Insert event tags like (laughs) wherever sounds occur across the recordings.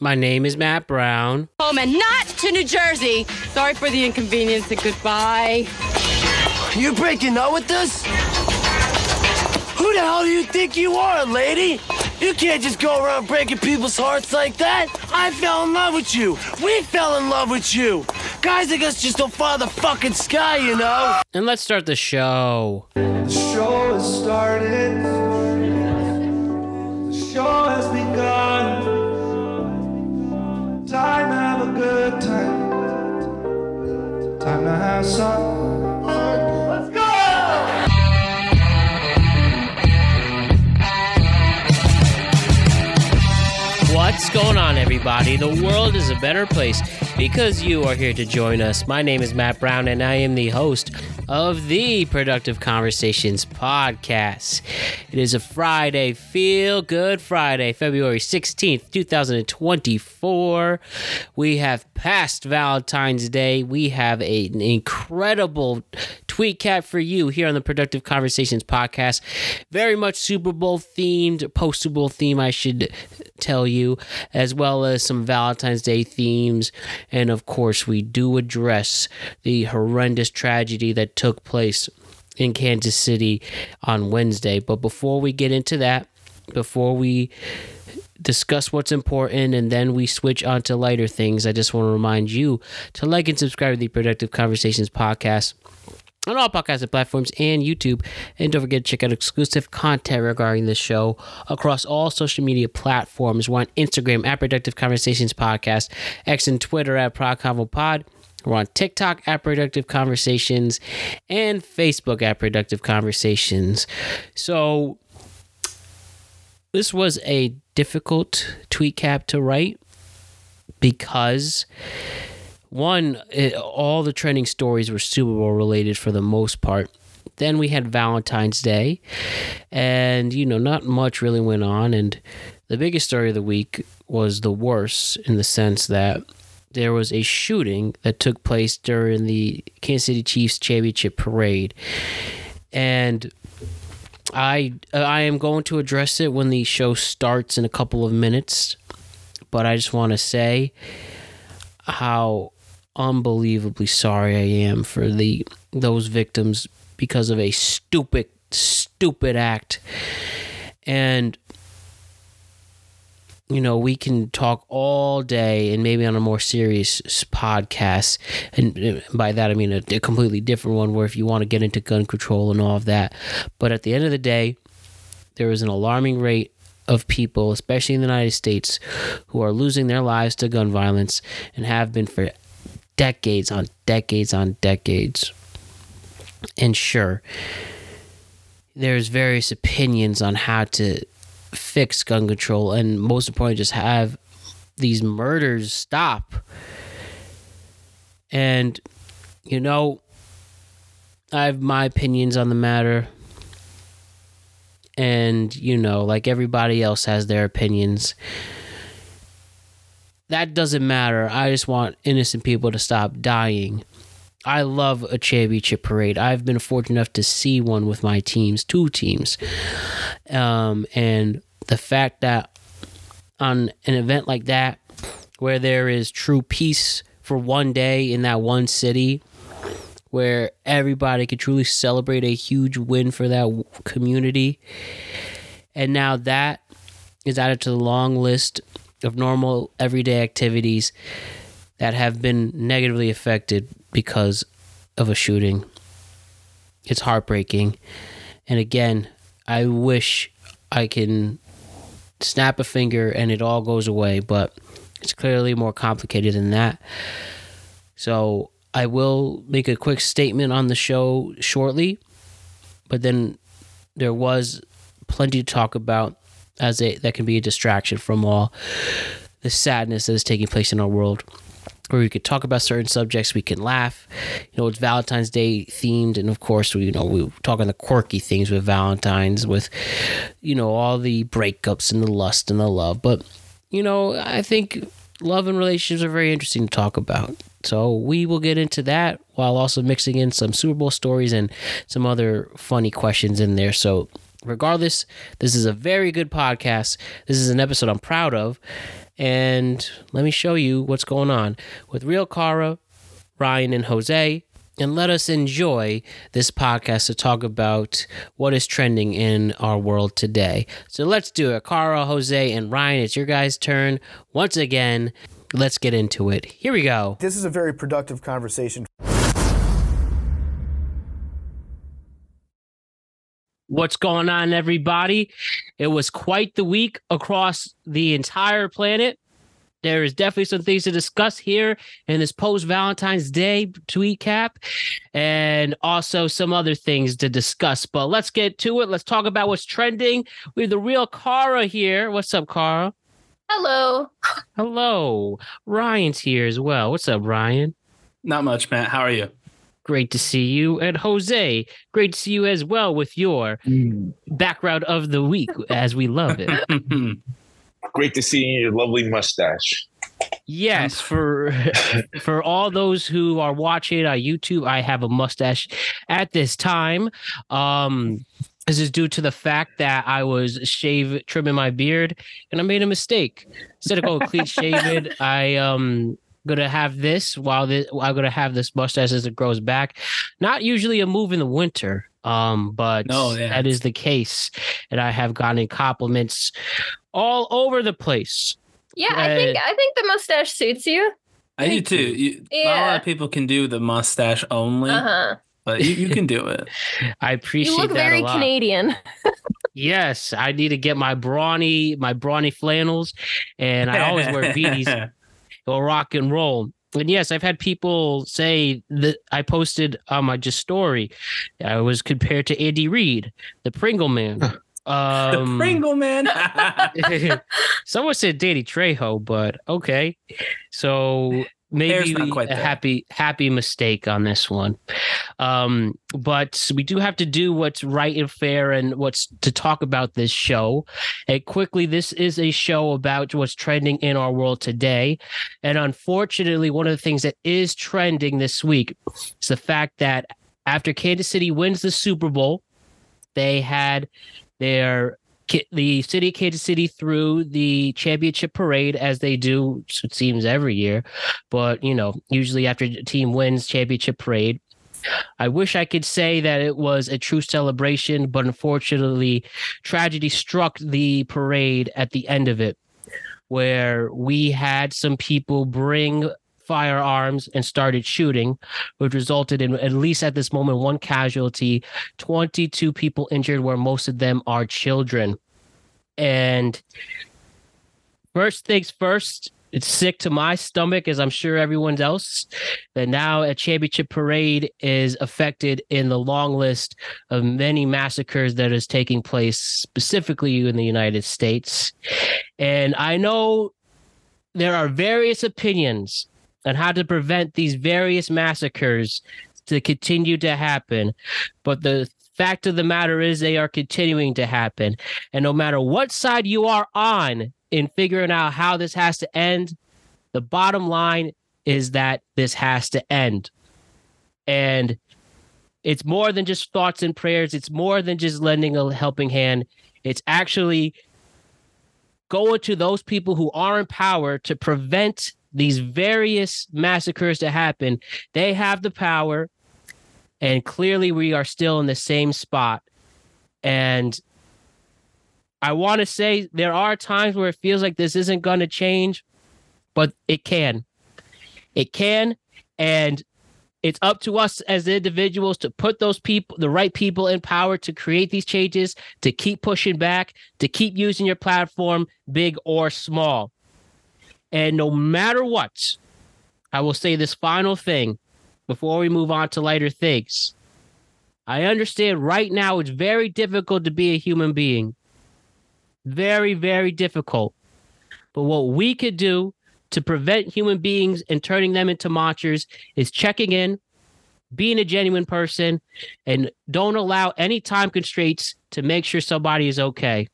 My name is Matt Brown. Home and not to New Jersey. Sorry for the inconvenience and goodbye. You're breaking up with us? Who the hell do you think you are, lady? You can't just go around breaking people's hearts like that. I fell in love with you. We fell in love with you. Guys like us just don't follow the fucking sky, you know? And let's start the show. The show has started. The show has begun. Time have a good time. Time to have some. Let's go! What's going on, everybody? The world is a better place because you are here to join us. My name is Matt Brown, and I am the host of the Productive Conversations podcast. It is a Friday, feel good Friday, February 16th, 2024. We have passed Valentine's Day. We have a- an incredible tweet cap for you here on the Productive Conversations podcast. Very much Super Bowl themed, post Super Bowl theme, I should tell you, as well as some Valentine's Day themes. And of course, we do address the horrendous tragedy that took place in Kansas City on Wednesday. But before we get into that, before we discuss what's important and then we switch on to lighter things, I just want to remind you to like and subscribe to the Productive Conversations podcast on all podcasting platforms and YouTube. And don't forget to check out exclusive content regarding this show across all social media platforms. We're on Instagram at Productive Conversations Podcast, X and Twitter at ProdConvoPod. We're on TikTok at Productive Conversations and Facebook at Productive Conversations. So this was a difficult tweet cap to write because one, it, all the trending stories were Super Bowl related for the most part. Then we had Valentine's Day, and you know, not much really went on. And the biggest story of the week was the worst in the sense that there was a shooting that took place during the Kansas City Chiefs championship parade, and I I am going to address it when the show starts in a couple of minutes, but I just want to say how unbelievably sorry I am for the those victims because of a stupid stupid act. And you know, we can talk all day and maybe on a more serious podcast. And by that, I mean a, a completely different one where if you want to get into gun control and all of that. But at the end of the day, there is an alarming rate of people, especially in the United States, who are losing their lives to gun violence and have been for decades on decades on decades. And sure, there's various opinions on how to fix gun control and most importantly just have these murders stop. And you know, I have my opinions on the matter. And, you know, like everybody else has their opinions. That doesn't matter. I just want innocent people to stop dying. I love a championship parade. I've been fortunate enough to see one with my teams, two teams. Um, and the fact that on an event like that, where there is true peace for one day in that one city, where everybody could truly celebrate a huge win for that community. And now that is added to the long list of normal everyday activities that have been negatively affected because of a shooting. It's heartbreaking. And again, I wish I can snap a finger and it all goes away, but it's clearly more complicated than that. So I will make a quick statement on the show shortly, but then there was plenty to talk about as a that can be a distraction from all the sadness that is taking place in our world. Where we could talk about certain subjects, we can laugh. You know, it's Valentine's Day themed, and of course, we you know we talk on the quirky things with Valentine's, with you know all the breakups and the lust and the love. But you know, I think love and relationships are very interesting to talk about. So we will get into that while also mixing in some Super Bowl stories and some other funny questions in there. So regardless, this is a very good podcast. This is an episode I'm proud of. And let me show you what's going on with Real Cara, Ryan, and Jose. And let us enjoy this podcast to talk about what is trending in our world today. So let's do it. Cara, Jose, and Ryan, it's your guys' turn. Once again, let's get into it. Here we go. This is a very productive conversation. What's going on, everybody? It was quite the week across the entire planet. There is definitely some things to discuss here in this post Valentine's Day tweet cap, and also some other things to discuss. But let's get to it. Let's talk about what's trending. We have the real Cara here. What's up, Cara? Hello. Hello. Ryan's here as well. What's up, Ryan? Not much, Matt. How are you? Great to see you. And Jose, great to see you as well with your background of the week, as we love it. (laughs) Great to see your lovely mustache. Yes, for (laughs) for all those who are watching on YouTube, I have a mustache at this time. Um this is due to the fact that I was shave trimming my beard and I made a mistake. Instead of going clean shaven, (laughs) I um gonna have this while this I'm gonna have this mustache as it grows back. Not usually a move in the winter. Um, but No, yeah. that is the case. And I have gotten compliments all over the place. Yeah, I think Uh, I think the mustache suits you. I do too. You, Not a lot of people can do the mustache only, Uh huh. but you, you can do it. (laughs) I appreciate You look that very a lot. Canadian. Yes, I need to get my brawny, my brawny flannels, and I always wear (laughs) beanies or rock and roll. And yes, I've had people say that I posted on my just story. I was compared to Andy Reid, the Pringle Man. the Um, Pringle man. (laughs) (laughs) Someone said Danny Trejo, but okay. So maybe not quite a happy happy mistake on this one. Um, but we do have to do what's right and fair and what's to talk about this show. And quickly, this is a show about what's trending in our world today. And unfortunately, one of the things that is trending this week is the fact that after Kansas City wins the Super Bowl, they had their the city of Kansas City through the championship parade as they do it seems every year. But you know usually after a team wins championship parade I wish I could say that it was a true celebration but unfortunately tragedy struck the parade at the end of it where we had some people bring firearms and started shooting which resulted in at least at this moment one casualty. 22 people injured where most of them are children. And first things first it's sick to my stomach as i'm sure everyone else that now a championship parade is affected in the long list of many massacres that is taking place specifically in the united states. And i know there are various opinions on how to prevent these various massacres to continue to happen but the fact of the matter is they are continuing to happen and no matter what side you are on in figuring out how this has to end, the bottom line is that this has to end. And it's more than just thoughts and prayers, it's more than just lending a helping hand. It's actually going to those people who are in power to prevent these various massacres to happen. They have the power, and clearly we are still in the same spot. And I want to say there are times where it feels like this isn't going to change, but it can. It can. And it's up to us as individuals to put those people, the right people in power to create these changes, to keep pushing back, to keep using your platform, big or small. And no matter what, I will say this final thing before we move on to lighter things. I understand right now it's very difficult to be a human being. Very, very difficult. But what we could do to prevent human beings and turning them into monsters is checking in, being a genuine person, and don't allow any time constraints to make sure somebody is okay.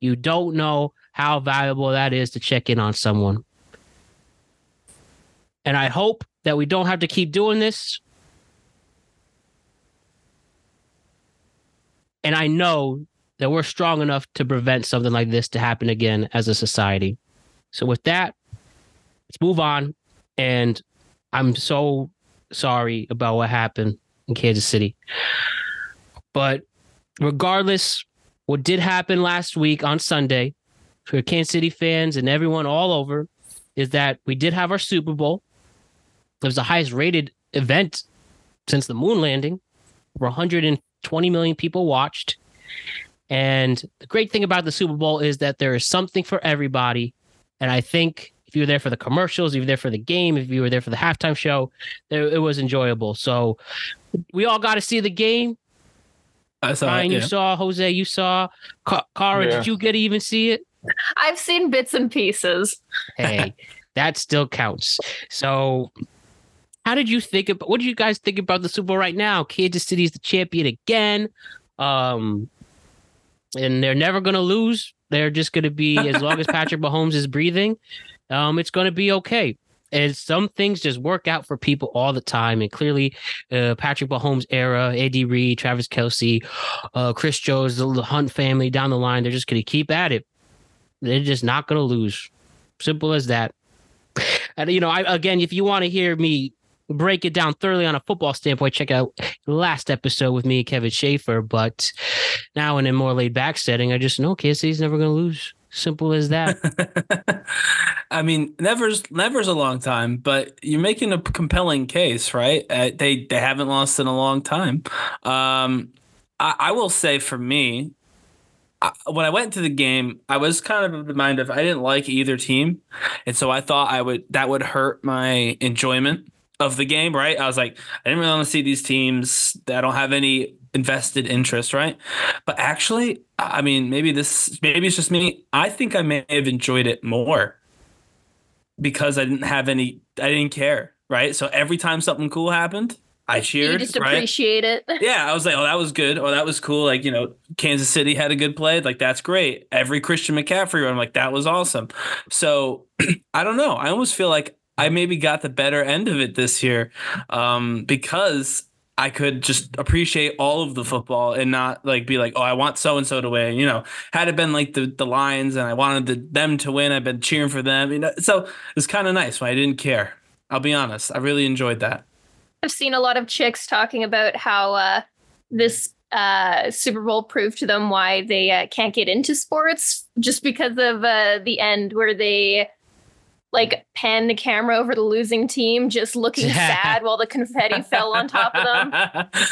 You don't know how valuable that is to check in on someone. And I hope that we don't have to keep doing this. and I know that we're strong enough to prevent something like this to happen again as a society. So with that, let's move on. And I'm so sorry about what happened in Kansas City. But regardless, what did happen last week on Sunday for Kansas City fans and everyone all over is that we did have our Super Bowl. It was the highest rated event since the moon landing. Over 120 million people watched. And the great thing about the Super Bowl is that there is something for everybody. And I think if you were there for the commercials, if you were there for the game, if you were there for the halftime show, it was enjoyable. So we all got to see the game. I saw Ryan, it, you saw Jose, you saw Ca- Cara. Yeah. Did you get to even see it? I've seen bits and pieces. Hey, (laughs) that still counts. So, how did you think about? What do you guys think about the Super Bowl right now? Kansas City is the champion again, um, and they're never going to lose. They're just going to be as long as (laughs) Patrick Mahomes is breathing, um, it's going to be okay. And some things just work out for people all the time. And clearly, uh, Patrick Mahomes era, Andy Reid, Travis Kelce, uh, Chris Jones, the Hunt family down the line, they're just going to keep at it. They're just not going to lose. Simple as that. And you know, I again, if you want to hear me break it down thoroughly on a football standpoint, check out last episode with me and Kevin Schaefer. But now in a more laid back setting, I just know Kansas never going to lose. Simple as that. (laughs) I mean, never's never's a long time, but you're making a compelling case, right? Uh, they they haven't lost in a long time. Um, I, I will say for me, I, when I went to the game, I was kind of of the mind of I didn't like either team, and so I thought I would that would hurt my enjoyment of the game. Right? I was like, I didn't really want to see these teams that don't have any invested interest, right? But actually, I mean, maybe this maybe it's just me. I think I may have enjoyed it more because I didn't have any I didn't care, right? So every time something cool happened, I cheered, you just right? appreciate it. (laughs) Yeah, I was like, oh, that was good. Oh, that was cool. Like, you know, Kansas City had a good play. Like, that's great. Every Christian McCaffrey run, I'm like, that was awesome. So (clears throat) I don't know. I almost feel like I maybe got the better end of it this year um, because I could just appreciate all of the football and not like be like, oh, I want so and so to win. You know, had it been like the the Lions and I wanted the, them to win, I've been cheering for them. You know, so it was kind of nice when I didn't care. I'll be honest. I really enjoyed that. I've seen a lot of chicks talking about how uh, this uh, Super Bowl proved to them why they uh, can't get into sports just because of uh, the end where they like pan the camera over the losing team just looking sad while the confetti (laughs) fell on top of them.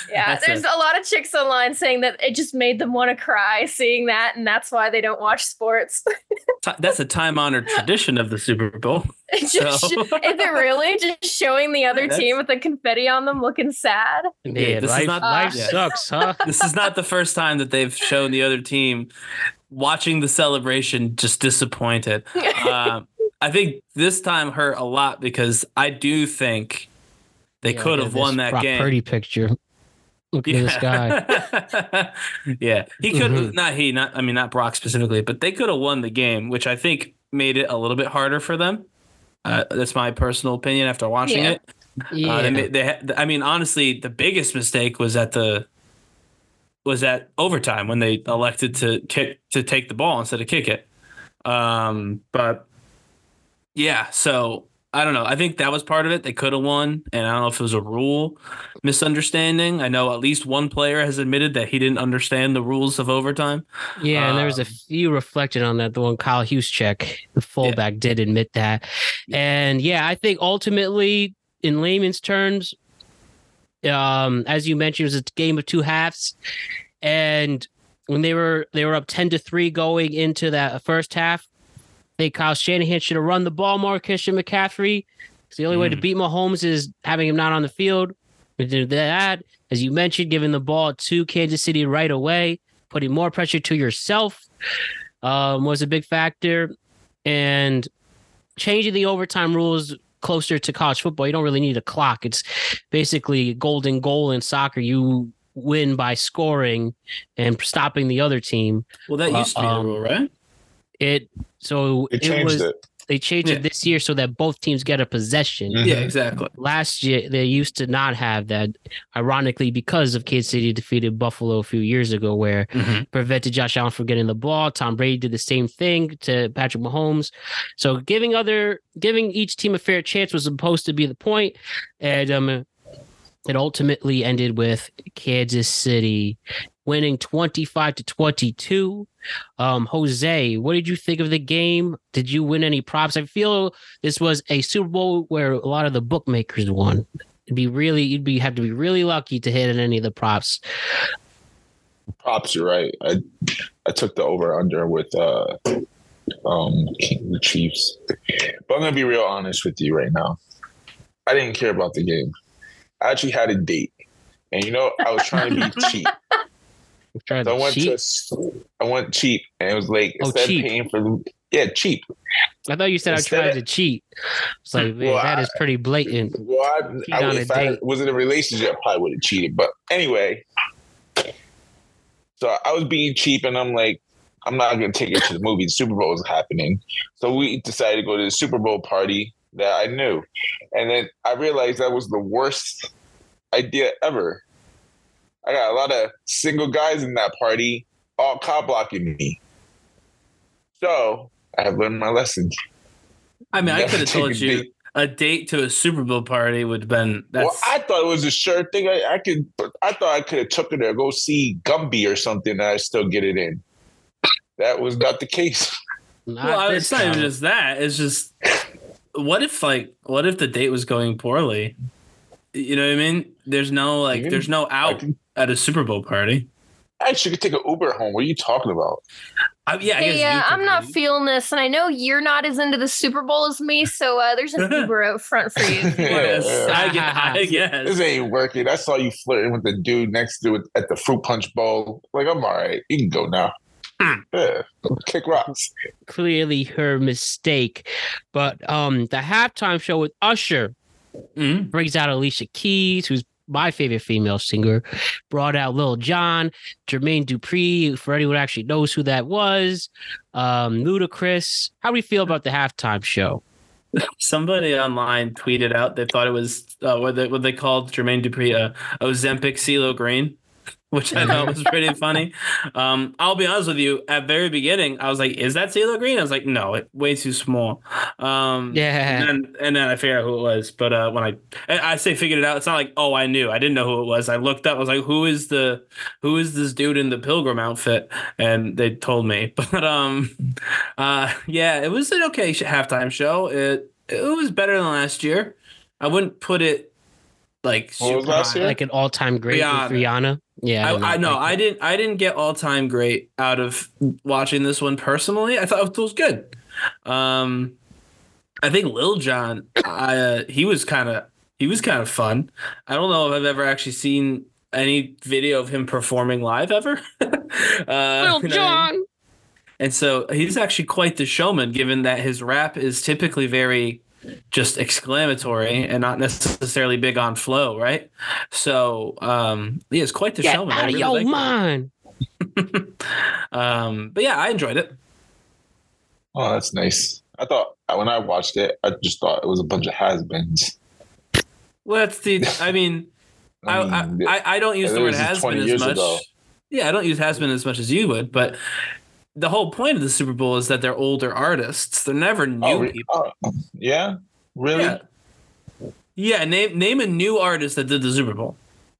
Yeah, That's there's a- a lot of chicks online saying that it just made them want to cry seeing that, and that's why they don't watch sports. (laughs) that's a time honored tradition of the Super Bowl. (laughs) Just, So- is it really just showing the other That's- team with the confetti on them looking sad? Man, this is life, not- life yeah. sucks, huh? this is not the first time that they've shown the other team watching the celebration just disappointed. Um, I think this time hurt a lot because I do think they Yeah, could have won this that Brock game. Purdy picture. Look at this guy. (laughs) yeah, he could Mhm. not he not I mean not Brock specifically, but they could have won the game, which I think made it a little bit harder for them. Uh, that's my personal opinion after watching Yeah. it. Yeah. Uh, they, ma- they I mean, honestly, the biggest mistake was at the was at overtime when they elected to kick to take the ball instead of kick it. Um, but yeah, so I don't know. I think that was part of it. They could have won, and I don't know if it was a rule misunderstanding. I know at least one player has admitted that he didn't understand the rules of overtime. Yeah, and there was a Um, few reflected on that. The one Kyle Juszczyk, the fullback, did admit that. And yeah, I think ultimately, in layman's terms, um, as you mentioned, it was a game of two halves, and when they were they were up ten to three going into that first half, think Kyle Shanahan should have run the ball more. Christian McCaffrey. the only way to Mm. beat Mahomes is having him not on the field. We did that, as you mentioned, giving the ball to Kansas City right away, putting more pressure to yourself um, was a big factor, and changing the overtime rules closer to college football. You don't really need a clock. It's basically golden goal in soccer. You win by scoring and stopping the other team. Well, that Uh, used to be um, the rule, right? It so It it, was it. They changed Yeah. it this year so that both teams get a possession. Mhm. Yeah, exactly. Last year, they used to not have that, ironically, because of Kansas City defeated Buffalo a few years ago, where prevented Josh Allen from getting the ball. Tom Brady did the same thing to Patrick Mahomes. So giving other giving each team a fair chance was supposed to be the point, and um, it ultimately ended with Kansas City winning twenty five to twenty two. Um, Jose, what did you think of the game? Did you win any props? I feel this was a Super Bowl where a lot of the bookmakers won. It'd be really, you'd be have to be really lucky to hit any of the props. Props, you're right. I I took the over under with uh um the Chiefs. But I'm gonna be real honest with you right now. I didn't care about the game. I actually had a date. And you know, I was trying to be (laughs) cheap. Trying So I went cheat. to I went cheap and it was like Oh, instead cheap. of paying for yeah, cheap. I thought you said I Instead tried of- to cheat. It's like, man, Well, that I- is pretty blatant. Well, I, I, if I was in a relationship, I probably would have cheated. But anyway, so I was being cheap, and I'm like, I'm not going to take it to the movie. The Super Bowl is happening, so we decided to go to the Super Bowl party that I knew, and then I realized that was the worst idea ever. I got a lot of single guys in that party, all cop blocking me. So I have learned my lesson. I mean, I could have told a you date. a date to a Super Bowl party would have been that's well, I thought it was a sure thing. I, I could, I thought I could have took her to go see Gumby or something, and I still get it in. That was not the case. Not well, I- this it's not even just that. It's just what if like what if the date was going poorly? You know what I mean? There's no like Even- there's no I, out can, at a Super Bowl party. I actually could take an Uber home. What are you talking about? I, yeah, I guess Hey, you uh, could I'm not be. feeling this, and I know you're not as into the Super Bowl as me, so uh, there's an (laughs) Uber out front for you. if you want Yes, to- I guess. I (laughs) guess. This ain't working. I saw you flirting with the dude next to it at the fruit punch bowl. Like I'm all right. You can go now. Hmm. Yeah, kick rocks. clearly her mistake. But um, the halftime show with Usher Mhm. brings out Alicia Keys, who's my favorite female singer, brought out Lil Jon, Jermaine Dupri, for anyone actually knows who that was, um, Ludacris. How do we feel about the halftime show? Somebody online tweeted out they thought it was uh, what they what they called Jermaine Dupri uh, Ozempic CeeLo Green, which I thought was pretty funny. Um, I'll be honest with you. At very beginning, I was like, "Is that CeeLo Green?" I was like, "No, it, way too small." Um, Yeah. And then, and then I figured out who it was. But uh, when I I I say figured it out, it's not like oh I knew. I didn't know who it was. I looked up. I was like, "Who is the who is this dude in the pilgrim outfit?" And they told me. (laughs) But um, uh, yeah, it was an okay sh- halftime show. It it was better than last year. I wouldn't put it like super last year? Like an all time great Rihanna. with Rihanna. Yeah. I, I know I didn't I didn't get all time great out of watching this one personally. I thought it was good. Um, I think Lil Jon, I uh, he was kind of he was kind of fun. I don't know if I've ever actually seen any video of him performing live ever. (laughs) uh, Lil you know I mean? And so he's actually quite the showman, given that his rap is typically very just exclamatory and not necessarily big on flow, right? So um, he is quite the Get showman. I out of your mind. (laughs) Um, but yeah, I enjoyed it. Oh, that's nice. I thought when I watched it, I just thought it was a bunch of has-beens. Well, that's the. (laughs) I mean, I I, mean, I, I don't use the word has-been as much. ago. Yeah, I don't use has been as much as you would, but the whole point of the Super Bowl is that they're older artists. They're never new oh, people. oh, yeah, really? Yeah. Yeah, name name a new artist that did the Super Bowl.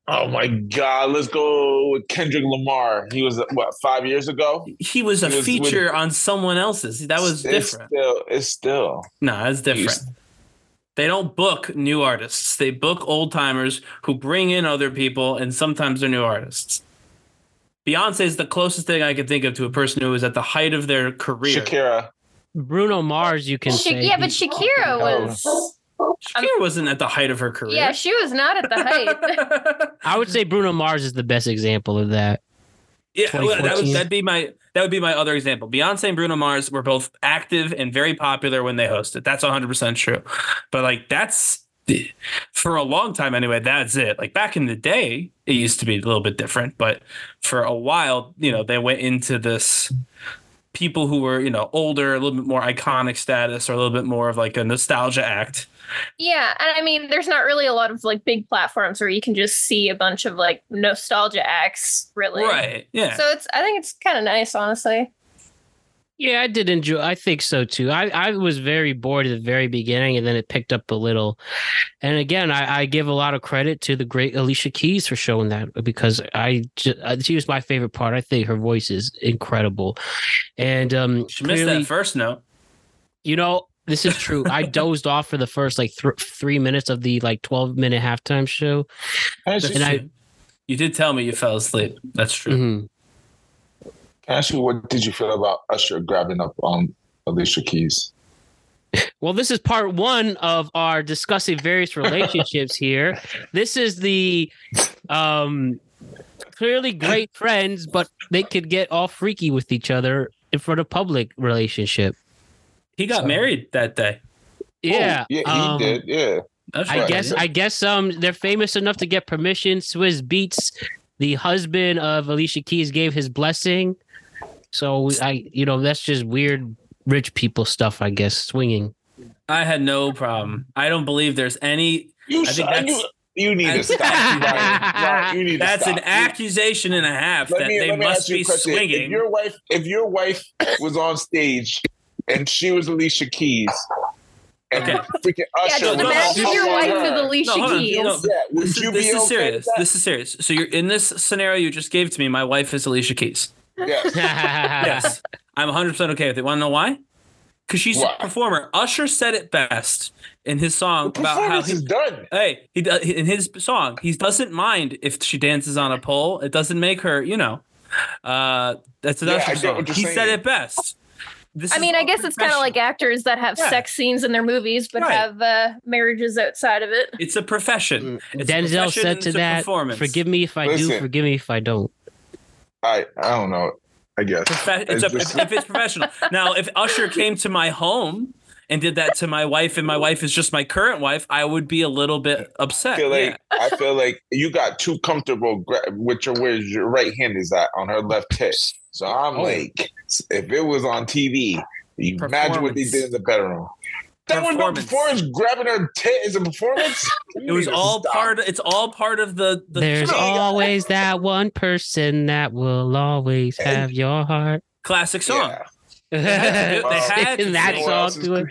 Oh my God! Let's go with Kendrick Lamar. He was what five years ago. He was a He was with- feature on someone else's. That was It's different. Still, it's still. No, that's different. He's- They don't book new artists. They book old timers who bring in other people, and sometimes they're new artists. Beyonce is the closest thing I can think of to a person who is at the height of their career. Shakira. Bruno Mars, you can Sha- say. yeah, but Shakira was. Shakira wasn't at the height of her career. Yeah, she was not at the height. (laughs) I would say Bruno Mars is the best example of that. Yeah, well, that would that'd be my that would be my other example. Beyonce and Bruno Mars were both active and very popular when they hosted. That's 100% true. But like that's for a long time anyway, that's it. Like back in the day, it used to be a little bit different, but for a while, you know, they went into this people who were you know older, a little bit more iconic status, or a little bit more of like a nostalgia act. Yeah, and I mean, there's not really a lot of like big platforms where you can just see a bunch of like nostalgia acts, really. Right. Yeah. So it's, I think it's kind of nice, honestly. Yeah, I did enjoy. I think so too. I, I was very bored at the very beginning, and then it picked up a little. And again, I, I give a lot of credit to the great Alicia Keys for showing that because I just, she was my favorite part. I think her voice is incredible, and um, she missed clearly- that first note. You know, this is true. I dozed off for the first like th- three minutes of the like twelve minute halftime show, Can I ask you, and I. You did tell me you fell asleep. That's true. mhm. Can I ask you what did you feel about Usher grabbing up um Alicia Keys? Well, this is part one of our discussing various relationships (laughs) here. This is the um clearly great friends, but they could get all freaky with each other in front of public relationship. He got married that day. Yeah. Oh, yeah, he um, did. Yeah, That's I right. guess I guess um they're famous enough to get permission. Swizz Beatz, the husband of Alicia Keys, gave his blessing. So I you know, that's just weird rich people stuff, I guess, swinging. I had no problem. I don't believe there's any. you. I think that's- you, you need to stop. Ryan. Ryan, (laughs) you need to That's stop. an accusation and a half Let that me, they must ask you a be question. If swinging. your wife, if your wife was on stage and she was Alicia Keys, and Okay. freaking Yeah, Usher just no, no, imagine no, your wife no, with Alicia hold Keys. no. Yeah, This is, this is okay serious. This is serious. So you're in this scenario you just gave to me. My wife is Alicia Keys. Yes. (laughs) Yes, I'm 100 percent okay with it. Want to know why? Because she's Why? a performer. Usher said it best in his song about how he's done. hey he does in his song he doesn't mind if she dances on a pole. It doesn't make her, you know. Uh, that's an Yeah, Usher song. what you're He said it best. This I mean, I guess it's kind of like actors that have Yeah. sex scenes in their movies, but Right. have uh, marriages outside of it. It's a profession. It's a Denzel profession said to that, performance. "Forgive me if I do, forgive me if I don't." I I don't know. I guess Profe- it's a, just- if, it's professional. Now, if Usher came to my home and did that to my wife, and my wife is just my current wife, I would be a little bit I upset. feel like yeah. I feel like you got too comfortable with your where your right hand is at on her left hip. So I'm Oh. like, if it was on TV, you imagine what they did in the bedroom. That was no Performance. performance. Grabbing her tit is a performance. (laughs) It was all part. It's all part of the. the There's No, you got- always that one person that will always have your heart. classic song. Yeah. had (laughs) do- they had to that You know what song else is to it.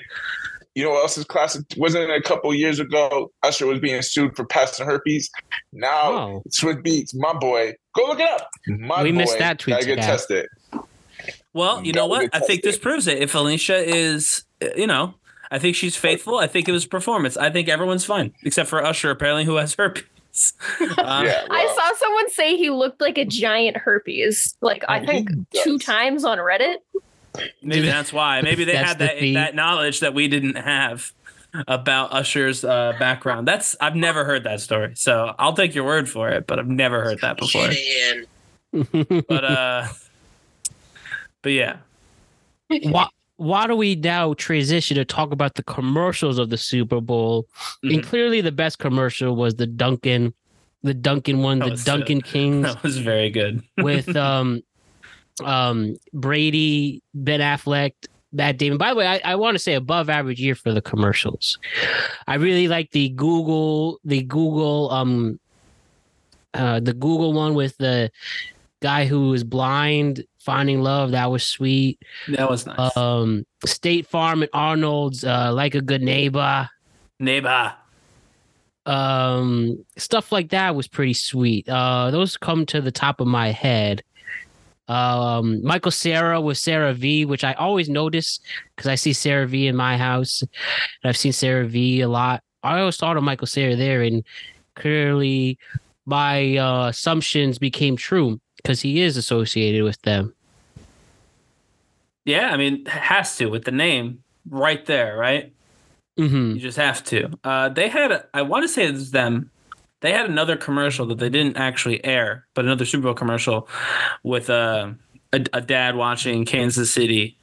You know what else is classic? Wasn't it a couple years ago? Usher was being sued for passing herpes. Now Oh. Swizz Beatz, my boy. Go look it up. My We boy, missed that tweet Gotta get today. tested. Well, you know what? I think this proves it. If Alicia is, uh, you know, I think she's faithful. I think it was performance. I think everyone's fine except for Usher, apparently, who has herpes. (laughs) Um, yeah, I saw someone say he looked like a giant herpes, like I think two times on Reddit. Maybe that's why. Maybe they had that theme. that knowledge that we didn't have about Usher's uh, background. That's I've never heard that story, so I'll take your word for it. But I've never heard that before. But uh, (laughs) but yeah, why, why do we now transition to talk about the commercials of the Super Bowl? And Mhm. clearly, the best commercial was the Dunkin', the Dunkin' one, That the uh, DunKings that was very good. (laughs) with um, um, Brady, Ben Affleck, Matt Damon. By the way, I, I want to say above average year for the commercials. I really like the Google, the Google, um, uh, the Google one with the guy who is blind finding love. That was sweet. That was nice. Um, State Farm and Arnold's uh, like a good neighbor. Neighbor. Um, stuff like that was pretty sweet. Uh, those come to the top of my head. Um, Michael Cera with CeraVe, which I always notice because I see CeraVe in my house. And I've seen CeraVe a lot. I always thought of Michael Cera there, and clearly my uh, assumptions became true because he is associated with them. Yeah, I mean, has to with the name right there, right? hmm You just have to. Uh, they had, a, I want to say it's them. They had another commercial that they didn't actually air, but another Super Bowl commercial with uh, a, a dad watching Kansas City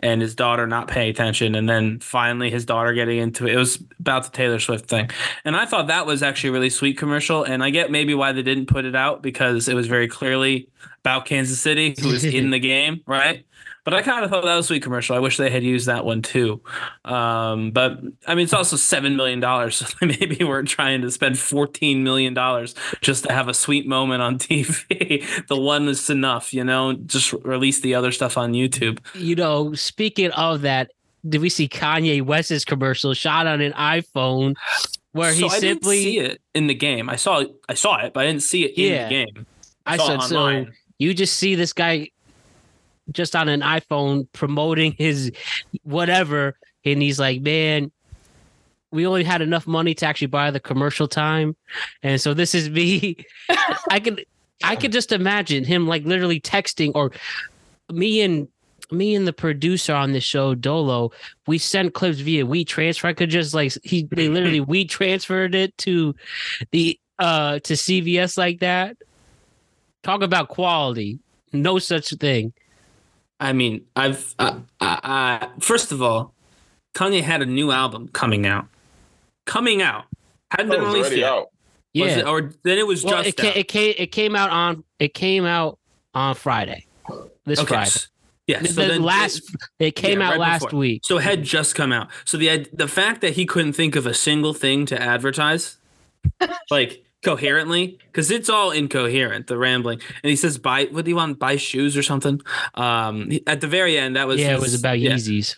and his daughter not paying attention, and then finally his daughter getting into it. It was about the Taylor Swift thing, and I thought that was actually a really sweet commercial. And I get maybe why they didn't put it out because it was very clearly about Kansas City, who was in (laughs) the game, right? But I kind of thought that was a sweet commercial. I wish they had used that one too. Um, but I mean, it's also seven million dollars. (laughs) So maybe we're trying to spend fourteen million dollars just to have a sweet moment on (laughs) TV. the one is enough, you know. Just release the other stuff on YouTube. You know, speaking of that, did we see Kanye West's commercial shot on an iPhone where he I simply didn't see it in the game. I saw I saw it, but I didn't see it in Yeah. the game. I saw said it so you just see this guy just on an iPhone promoting his whatever and he's like, "Man, we only had enough money to actually buy the commercial time." And so this is me (laughs) I could I could just imagine him like literally texting or me and me and the producer on the show Dolo, we sent clips via WeTransfer. I could just like he they literally (laughs) we transferred it to the uh to CVS like that. Talk about quality. No such thing. I mean, I've uh, first of all, Kanye had a new album coming out. Coming out. Hadn't Oh, been it released yet. out. Yeah. Was it, or then it was well, just it came, out. it came it came out on it came out on Friday. This okay. Friday. Yeah. So the then last it came yeah, out right last before. week. So it had just come out. So the the fact that he couldn't think of a single thing to advertise, like coherently, because it's all incoherent, the rambling. And he says, "Buy what do you want? Buy shoes or something." Um, at the very end, that was yeah, it was about yeah. Yeezys.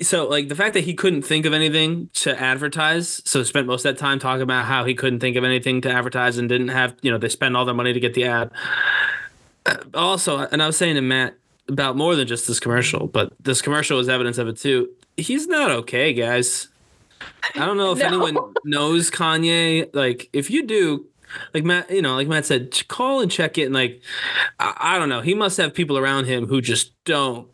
So like the fact that he couldn't think of anything to advertise, so spent most of that time talking about how he couldn't think of anything to advertise and didn't have, you know, they spend all their money to get the ad. Uh, Also, and I was saying to Matt about more than just this commercial, but this commercial is evidence of it too. He's not okay, guys. I don't know if (laughs) No. anyone knows Kanye. Like, if you do, like Matt, you know, like Matt said, call and check it. And like, I, I don't know, he must have people around him who just don't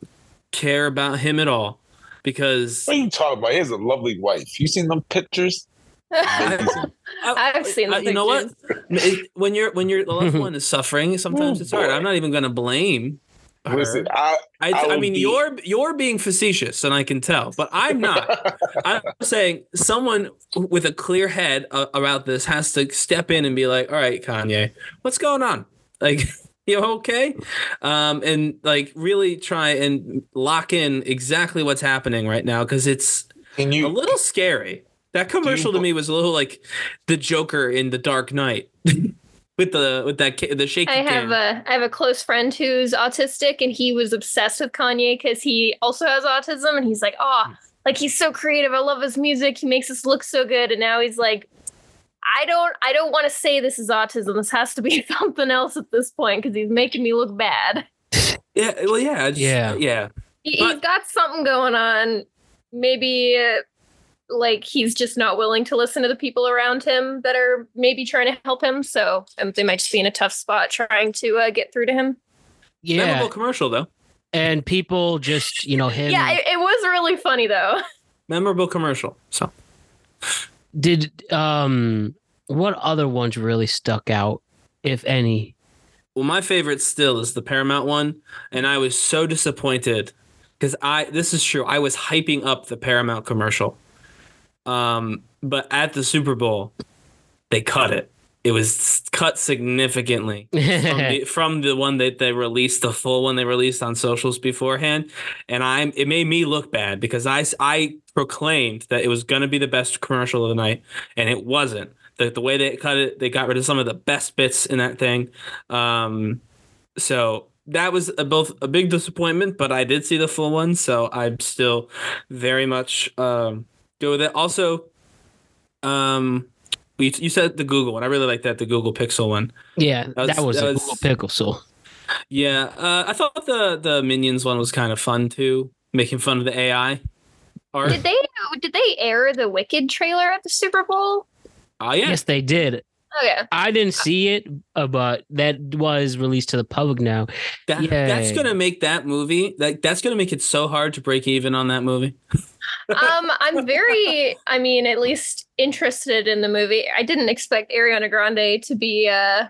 care about him at all because What are you talking about? He has a lovely wife. You seen them pictures? Amazing. (laughs) (laughs) I've seen the I- you know what? pictures. It- when you're when your loved one is suffering, sometimes Oh, it's hard. I'm not even going to blame her. Listen, I, I, I I mean, be- you're you're being facetious, and I can tell, but I'm not. (laughs) I'm saying someone with a clear head uh, about this has to step in and be like, "All right, Kanye, what's going on? Like, (laughs) you okay?" Um, and like really try and lock in exactly what's happening right now because it's can a little scary. That commercial to me was a little like the Joker in The Dark Knight (laughs) with the with that ca- the shaky I have cam. a I have a close friend who's autistic, and he was obsessed with Kanye because he also has autism, and he's like, oh, like he's so creative. I love his music. He makes us look so good, and now he's like, I don't I don't want to say this is autism. This has to be (laughs) something else at this point because he's making me look bad. (laughs) yeah, well, yeah, just- Yeah. yeah. He, But- he's got something going on. Maybe. Uh, like he's just not willing to listen to the people around him that are maybe trying to help him. So um, they might just be in a tough spot trying to uh, get through to him. Yeah. Memorable commercial though. And people just, you know, him Yeah, it, it was really funny though. (laughs) Memorable commercial. So did um what other ones really stuck out, if any? Well, my favorite still is the Paramount one, and I was so disappointed because I this is true. I was hyping up the Paramount commercial, um, but at the Super Bowl, they cut it. It was cut significantly (laughs) from, the, from the one that they released, the full one they released on socials beforehand, and I it made me look bad because I I proclaimed that it was going to be the best commercial of the night, and it wasn't. The, the way they cut it, they got rid of some of the best bits in that thing. Um, so that was a, both a big disappointment, but I did see the full one, so I'm still very much um, go with it. Also, um, you, you said the Google one. I really like that the Google Pixel one. yeah, was- that was that a was- Google pickle. So Yeah, uh, I thought the the Minions one was kind of fun too, making fun of the AI. Art. Did they did they air the Wicked trailer at the Super Bowl? Oh yeah, yes, they did. Oh, yeah. I didn't see it, uh, but that was released to the public now. that, that's gonna make that movie like that's gonna make it so hard to break even on that movie. Um, I'm very, I mean, at least interested in the movie. I didn't expect Ariana Grande to be uh,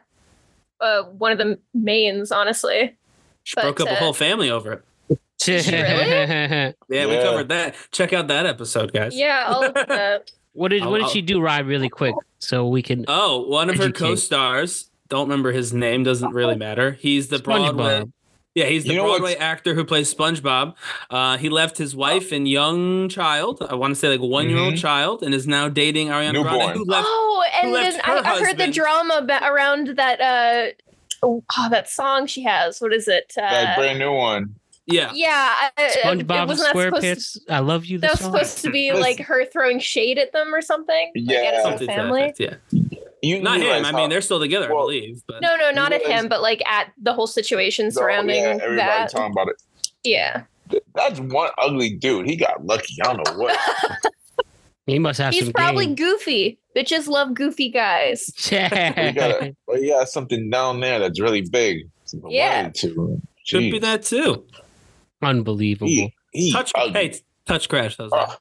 uh one of the mains, honestly. She But, broke up a uh, whole family over it. Yeah, we covered that. Check out that episode, guys. Yeah, I'll look that. (laughs) what did I'll- what did I'll- she do, Ryan? Really quick, so we can. Oh, one of her co-stars don't remember his name. Doesn't really matter. He's the Broadway. SpongeBob. Yeah, he's the You know Broadway what's- actor who plays SpongeBob. Uh, he left his wife and young child. I want to say like one year old Mhm. child, and is now dating Ariana Grande, who left. oh, and left then her I, I heard the drama around that. Uh, oh, that song she has. What is it? Uh, that brand new one. Yeah, yeah, I- I- SpongeBob wasn't that supposed to- SquarePants. I love you. The That was song. supposed to be (laughs) like her throwing shade at them or something. like, at his Yeah. own something family. effect, yeah. You Not realize him. I mean, they're still together, I believe. But No, no, not at realize- him, but like at the whole situation the- surrounding yeah, everybody that. talking about it. Yeah, That's one ugly dude. He got lucky. I don't know what. (laughs) He must have he's some probably game. goofy. Bitches love goofy guys. (laughs) he got a, well, he got something down there that's really big. Yeah. To. could be that too. Unbelievable. He, he Touch, ugly. hey, touch crash. Those Oh.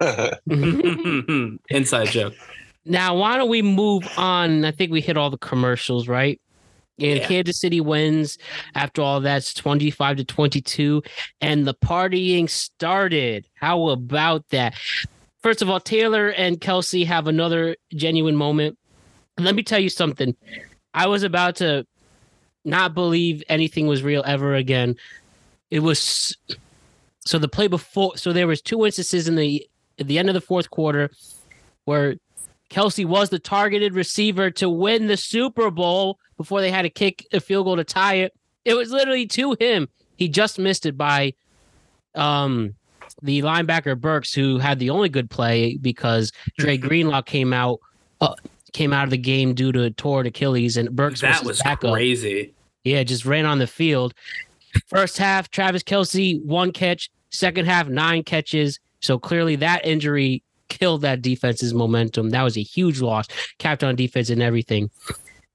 Ah. (laughs) inside joke. Now, why don't we move on? I think we hit all the commercials, right? And Yeah. Kansas City wins after all that's 25 to 22. And the partying started. How about that? First of all, Taylor and Kelce have another genuine moment. Let me tell you something. I was about to not believe anything was real ever again. It was so the play before so there was two instances in the at the end of the fourth quarter where Kelce was the targeted receiver to win the Super Bowl before they had to kick a field goal to tie it. It was literally to him. He just missed it by um the linebacker Burks, who had the only good play because (laughs) Dre Greenlaw came out uh, came out of the game due to a torn Achilles, and Burks That his was backup. crazy. Yeah, just ran on the field. First half, Travis Kelce, one catch. Second half, nine catches. So clearly that injury killed that defense's momentum. That was a huge loss, capped on defense and everything.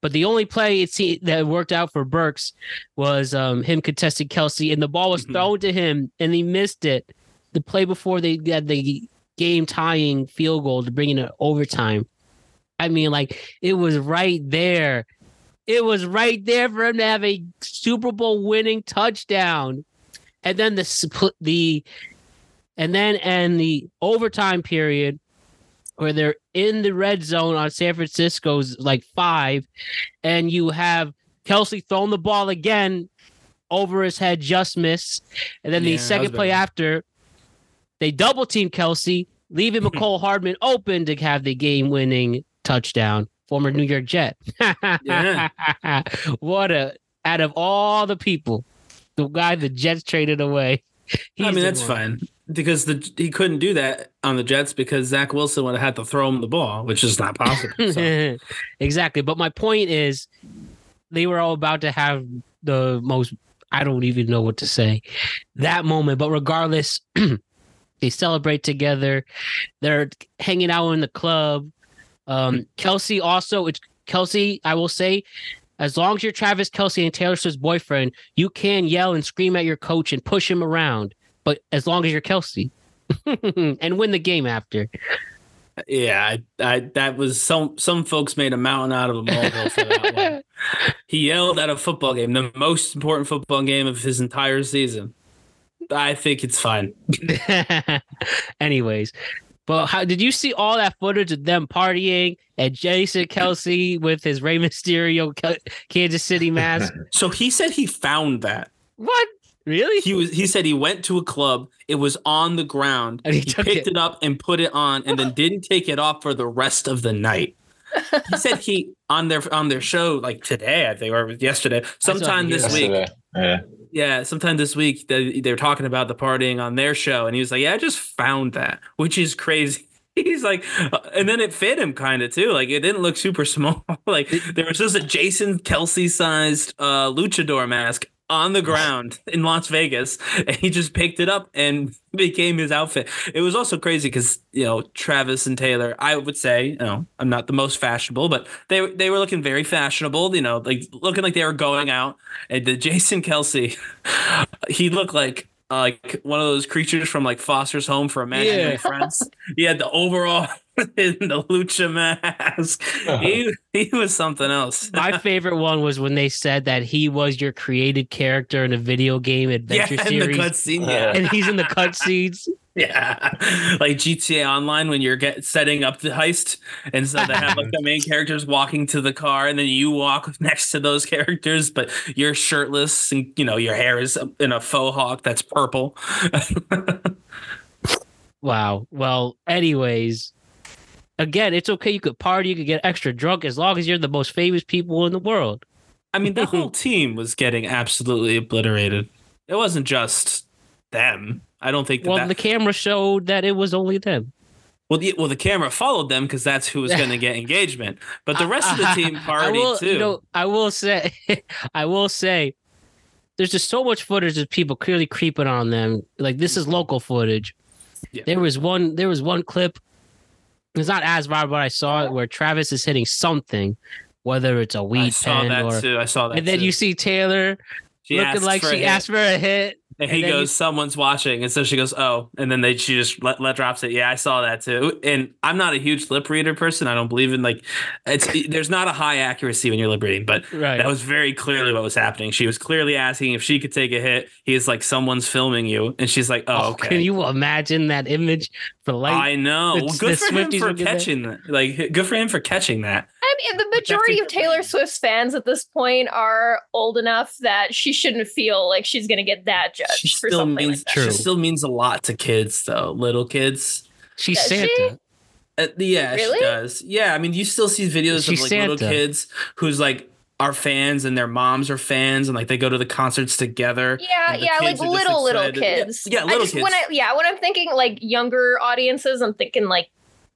But the only play it see, that worked out for Burks was um, him contesting Kelce, and the ball was Mhm. thrown to him, and he missed it. The play before they had the game tying field goal to bring it in overtime. I mean, like it was right there. It was right there for him to have a Super Bowl winning touchdown. And then the split the and then and the overtime period where they're in the red zone on San Francisco's like five, and you have Kelce throwing the ball again over his head, just miss. And then Yeah, the second play after, they double team Kelce, leaving (laughs) Mecole Hardman open to have the game winning touchdown. Former New York Jet. Yeah. (laughs) what a out of all the people, the guy the Jets traded away. I mean, that's one. fine because the he couldn't do that on the Jets because Zach Wilson would have had to throw him the ball, which is not possible. So. (laughs) exactly. But my point is, they were all about to have the most. I don't even know what to say. That moment, but regardless, (clears throat) they celebrate together. They're hanging out in the club. Um, Kelce also, it's Kelce. I will say, as long as you're Travis Kelce and Taylor Swift's boyfriend, you can yell and scream at your coach and push him around. But as long as you're Kelce, (laughs) and win the game after. Yeah, I, I that was some some folks made a mountain out of a molehill for that one. (laughs) He yelled at a football game, the most important football game of his entire season. I think it's fine. (laughs) Anyways, but how did you see all that footage of them partying and Jason Kelce with his Rey Mysterio Kansas City mask? So he said he found that. what? Really? He was he said he went to a club, it was on the ground. And he He, took picked it. it. up and put it on and then (laughs) didn't take it off for the rest of the night. He said he on their on their show like today, I think, or yesterday, sometime this that. week. Yeah. Yeah, sometime this week they, they were talking about the partying on their show, and he was like, "Yeah, I just found that," which is crazy. (laughs) He's like, uh, and then it fit him kind of too. Like it didn't look super (laughs) small. like there was just a Jason Kelce sized uh, luchador mask on the ground in Las Vegas, and he just picked it up and (laughs) became his outfit. It was also crazy because you know Travis and Taylor. I would say, you know, I'm not the most fashionable, but they they were looking very fashionable. You know, like looking like they were going out. And the (laughs) Jason Kelce, he looked like uh, like one of those creatures from like Foster's Home for Imaginary Yeah. Friends. He had the overall (laughs) in the lucha mask. He he was something else. (laughs) My favorite one was when they said that he was your created character in a video game yeah, adventure in the series. cutscene. Yeah. and he's in the cutscenes. (laughs) Yeah, like GTA Online when you're get setting up the heist, and so they have like the main characters walking to the car, and then you walk (laughs) next to those characters, but you're shirtless, and you know your hair is in a faux hawk that's purple. (laughs) Wow. Well, anyways, again, it's okay. You could party, you could get extra drunk as long as you're the most famous people in the world. I mean, the whole team was getting absolutely obliterated. It wasn't just them. I don't think that. Well, that- the camera showed that it was only them. well, the, well, the camera followed them because that's who was (laughs) going to get engagement. But the rest of the (laughs) team will, too. You know, I will say, (laughs) I will say, there's just so much footage of people clearly creeping on them. Like this is local footage. Yeah. There was one. There was one clip. It's not as viral, but I saw it where Travis is hitting something, whether it's a weed I saw pen that or. too. I saw that. And then too. you see Taylor She looking like she hit. asked for a hit. And he And then goes, you- "Someone's watching," and so she goes, "Oh," and then they she just let, let drops it. Yeah, I saw that too. And I'm not a huge lip reader person. I don't believe in like it's there's not a high accuracy when you're lip reading, but Right. that was very clearly what was happening. She was clearly asking if she could take a hit. He's like, "Someone's filming you," and she's like, "Oh, Oh, okay." Can you imagine that image for like? I know. Well, good for him for get that. catching that. Like, good for him for catching that. I mean, the majority of Taylor Swift's fans at this point are old enough that she shouldn't feel like she's going to get that judged She for still something means like that. She still means a lot to kids though, little kids. She's Does Santa. she? Uh, yeah, Really? she does. Yeah, I mean, you still see videos She's of like little kids who's like are fans and their moms are fans and like they go to the concerts together. Yeah, yeah, like kids are just little little excited. Yeah, kids. Yeah, I little just, kids. When I, yeah, when I'm thinking like younger audiences, I'm thinking like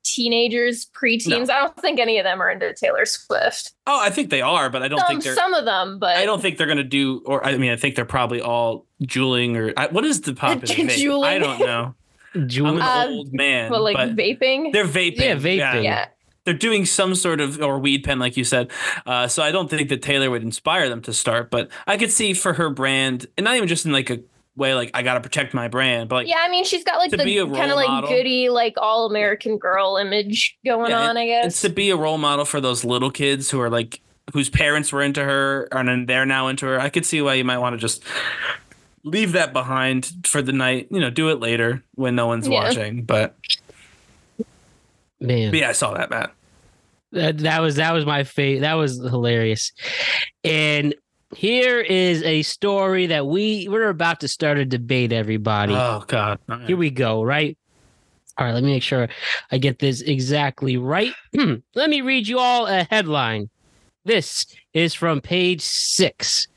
teenagers, preteens. I don't think any of them are into Taylor Swift. oh, I think they are, but I don't Some, think they're. some of them, but I don't think they're gonna do, or I mean, I think they're probably all juuling or I, what is the popular vape? I don't know. I'm an Uh, old man, but like but vaping. they're vaping. Yeah, vaping. Yeah. they're doing some sort of or weed pen like you said uh, so i don't think that taylor would inspire them to start but i could see for her brand and not even just in like a way like i gotta protect my brand but like yeah, I mean, she's got like the kind of like model. goody, like all American girl image going Yeah, on. I guess it's to be a role model for those little kids who are like whose parents were into her and then they're now into her i could see why you might want to just leave that behind for the night you know do it later when no one's Yeah. watching but, Man, but yeah i saw that matt that, that was that was my fate. That was hilarious. And here is a story that we we're about to start a debate. Everybody, oh god right. here we go. Right. All right. Let me make sure I get this exactly right. (clears throat) let me read you all a headline. This is from page six.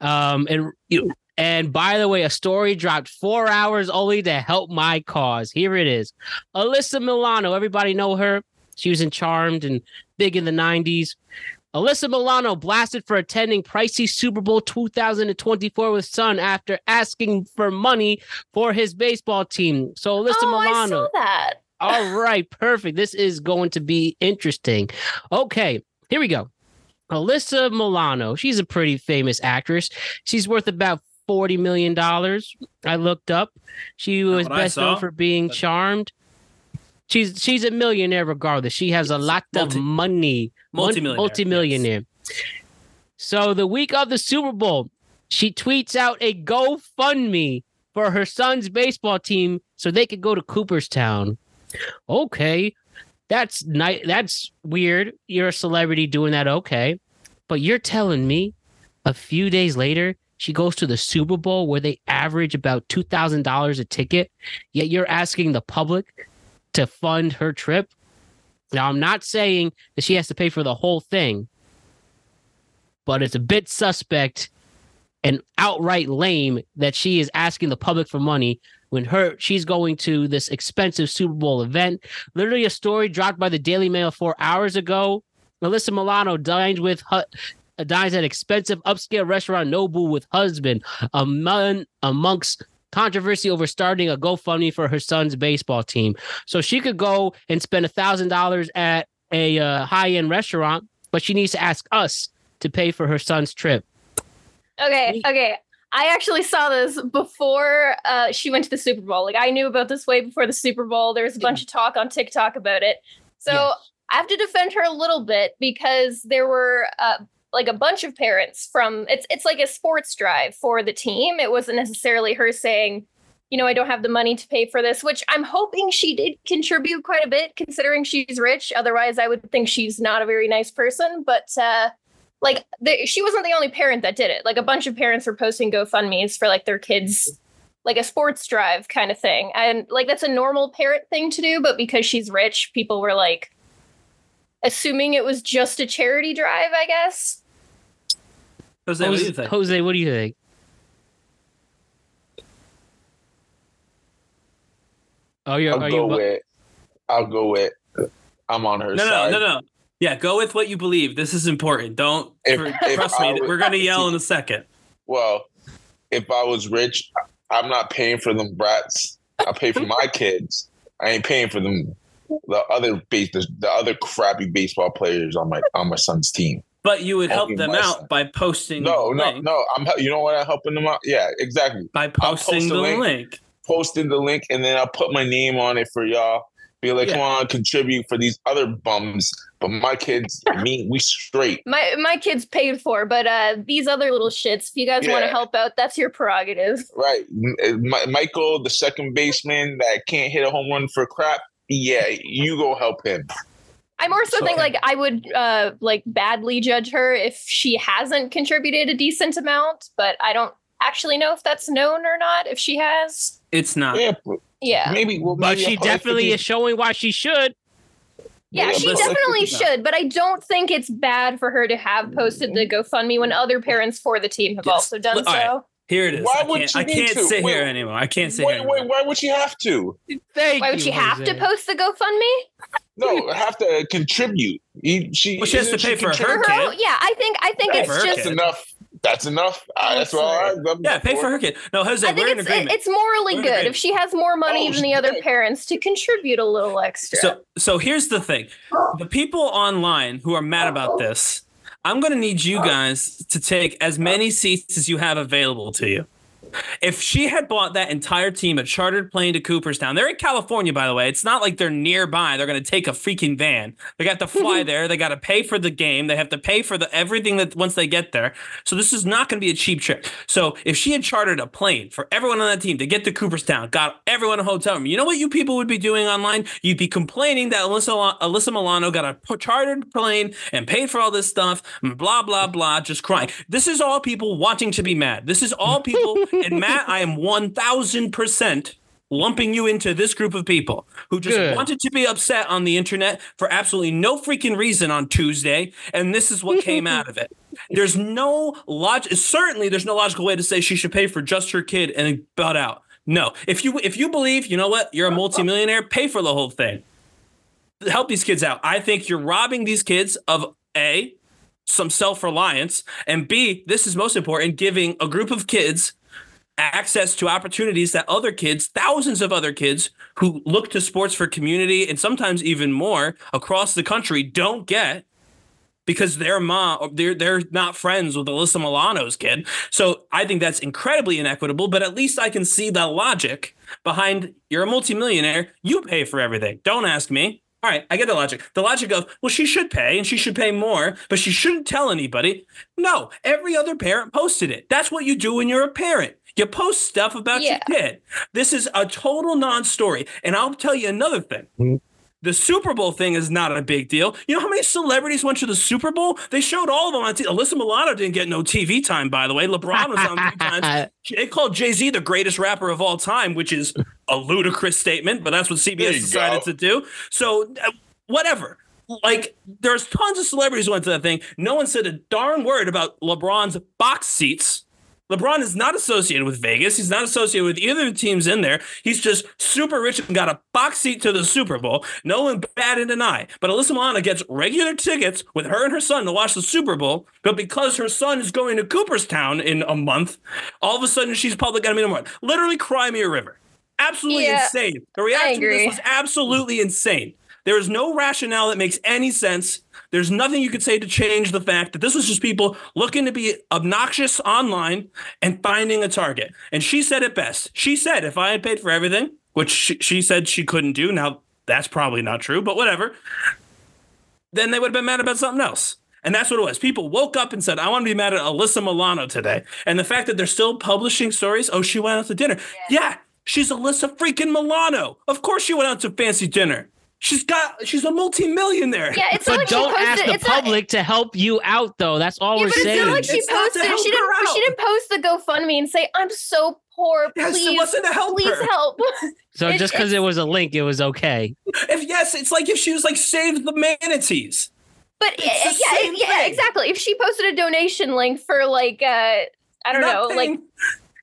Um, and you. And by the way, a story dropped four hours only to help my cause. Here it is. Alyssa Milano. Everybody know her. She was in Charmed and big in the 90s. Alyssa Milano blasted for attending pricey Super Bowl 2024 with son after asking for money for his baseball team. So Alyssa oh, I Milano. saw that. All right, perfect. This is going to be interesting. Okay, here we go. Alyssa Milano. She's a pretty famous actress. She's worth about forty million dollars. I looked up. She was best known for being charmed. She's she's a millionaire regardless. She has a lot Multi- of money. Mon- Multimillionaire, Multimillionaire. So the week of the Super Bowl, she tweets out a GoFundMe for her son's baseball team so they could go to Cooperstown. Okay. That's nice. That's weird. You're a celebrity doing that. Okay. But you're telling me a few days later, she goes to the Super Bowl where they average about $2,000 a ticket, yet you're asking the public to fund her trip. Now, I'm not saying that she has to pay for the whole thing, but it's a bit suspect and outright lame that she is asking the public for money when her she's going to this expensive Super Bowl event. Literally a story dropped by the Daily Mail four hours ago. Melissa Milano dined with uh, dines at expensive upscale restaurant Nobu with husband among amongst controversy over starting a GoFundMe for her son's baseball team. So she could go and spend a thousand dollars at a uh, high end restaurant, but she needs to ask us to pay for her son's trip. Okay, okay. I actually saw this before uh, she went to the Super Bowl. Like I knew about this way before the Super Bowl. There was a bunch of talk on TikTok about it. So Yes. I have to defend her a little bit because there were uh, like a bunch of parents from it's it's like a sports drive for the team. It wasn't necessarily her saying, you know, I don't have the money to pay for this, which I'm hoping she did contribute quite a bit considering she's rich. Otherwise, I would think she's not a very nice person. But uh, like, the, she wasn't the only parent that did it. Like, a bunch of parents were posting GoFundMe's for like their kids, like a sports drive kind of thing. And like, that's a normal parent thing to do. But because she's rich, people were like, assuming it was just a charity drive, I guess. Jose, what do you think? Jose, what do you think? Oh, you're, I'll go you? with. I'll go with. I'm on her No, no, side. no, no. Yeah, go with what you believe. This is important. Don't If- tr- if trust I me. was- We're gonna yell in a second. Well, if I was rich, I'm not paying for them brats. I pay for my kids. I ain't paying for them. The other base, the, the other crappy baseball players on my on my son's team. But you would help Only them out son. by posting No, the no, link. no. I'm you know what? I'm helping them out. Yeah, exactly. By posting post the the link. link. Posting the link, and then I'll put my name on it for y'all. Be like, Yeah. come on, contribute for these other bums. But my kids, me, we straight. My my kids paid for, but uh these other little shits, if you guys want to help out, that's your prerogative. Right. M- Michael, the second baseman that can't hit a home run for crap. Yeah, you go help him. I more so think like I would uh like badly judge her if she hasn't contributed a decent amount, but I don't actually know if that's known or not. If she has, It's not. Yeah, yeah, maybe. Well, But she definitely is showing why she should. yeah, Yeah, she definitely should. But I don't think it's bad for her to have posted the GoFundMe when other parents for the team have Yes. also done All right. So. Here it is. Why I would can't, she I can't to? sit here anymore. I can't sit Wait, here. wait, anymore. why would she have to? Thank Why would you, she have to post the GoFundMe? No, have to contribute. You, she, Well, she has to pay for her For her kid. yeah, I think I think Pay it's for her just kid. enough. That's enough. Uh, that's all I, Yeah, pay for her kid. No, Jose, I we're think in it's agreement. it's morally We're good if she has more money Oh, than the other shit. parents to contribute a little extra. So so here's the thing. The people online who are mad about this, I'm going to need you guys to take as many seats as you have available to you. If she had bought that entire team a chartered plane to Cooperstown, they're in California, by the way. It's not like they're nearby. They're going to take a freaking van. They got to fly (laughs) there. They got to pay for the game. They have to pay for the everything that once they get there. So this is not going to be a cheap trip. So if she had chartered a plane for everyone on that team to get to Cooperstown, got everyone a hotel room, you know what you people would be doing online? You'd be complaining that Alyssa, Alyssa Milano got a chartered plane and paid for all this stuff, and blah blah blah, just crying. This is all people wanting to be mad. This is all people. And Matt, I am one thousand percent lumping you into this group of people who just Good. wanted to be upset on the internet for absolutely no freaking reason on Tuesday, and this is what (laughs) came out of it. There's no logic. Certainly, there's no logical way to say she should pay for just her kid and butt out. No, if you if you believe, you know what, you're a multimillionaire, pay for the whole thing. Help these kids out. I think you're robbing these kids of a some self reliance, and B, this is most important, giving a group of kids access to opportunities that other kids, thousands of other kids who look to sports for community and sometimes even more across the country don't get because their mom they're they're not friends with Alyssa Milano's kid. So I think that's incredibly inequitable, but at least I can see the logic behind you're a multimillionaire, you pay for everything. Don't ask me. All right, I get the logic. The logic of, well, she should pay and she should pay more, but she shouldn't tell anybody. No, every other parent posted it. That's what you do when you're a parent. You post stuff about Yeah. your kid. This is a total non story. And I'll tell you another thing. The Super Bowl thing is not a big deal. You know how many celebrities went to the Super Bowl? They showed all of them on TV. Alyssa Milano didn't get no TV time, by the way. LeBron was on three times. (laughs) They called Jay Z the greatest rapper of all time, which is a ludicrous statement, but that's what CBS decided go. to do. So, uh, whatever. Like, there's tons of celebrities who went to that thing. No one said a darn word about LeBron's box seats. LeBron is not associated with Vegas. He's not associated with either of the teams in there. He's just super rich and got a box seat to the Super Bowl. No one batted an eye. But Alyssa Milano gets regular tickets with her and her son to watch the Super Bowl. But because her son is going to Cooperstown in a month, all of a sudden she's public enemy number one. Literally cry me a river. Absolutely Yeah, insane. The reaction to this was absolutely insane. There is no rationale that makes any sense. There's nothing you could say to change the fact that this was just people looking to be obnoxious online and finding a target. And she said it best. She said, if I had paid for everything, which she, she said she couldn't do, now that's probably not true, but whatever, then they would have been mad about something else. And that's what it was. People woke up and said, I want to be mad at Alyssa Milano today. And the fact that they're still publishing stories, oh, she went out to dinner. Yeah, She's Alyssa freaking Milano. Of course she went out to fancy dinner. She's got she's a multimillionaire. Yeah, it's not But like don't posted. ask the it's not- public to help you out, though. That's all Yeah, we're but it's saying. not like she It's not posted. She didn't. her She didn't post the GoFundMe and say, "I'm so poor. Yes, it Please, wasn't to help please her. help." (laughs) so it- just because it was a link, it was okay. If yes, it's like if she was like save the manatees. But It's yeah, the yeah, same yeah, thing. exactly. If she posted a donation link for like, uh, I don't You're not know, like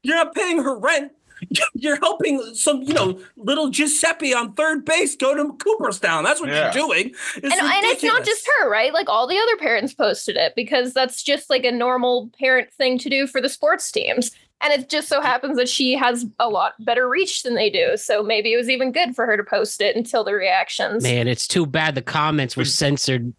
you're not paying her rent. (laughs) You're helping some, you know, little Giuseppe on third base go to Cooperstown. That's what Yeah. you're doing. It's and, and it's not just her, right? Like all the other parents posted it because that's just like a normal parent thing to do for the sports teams. And it just so happens that she has a lot better reach than they do. So maybe it was even good for her to post it until the reactions. Man, it's too bad the comments were censored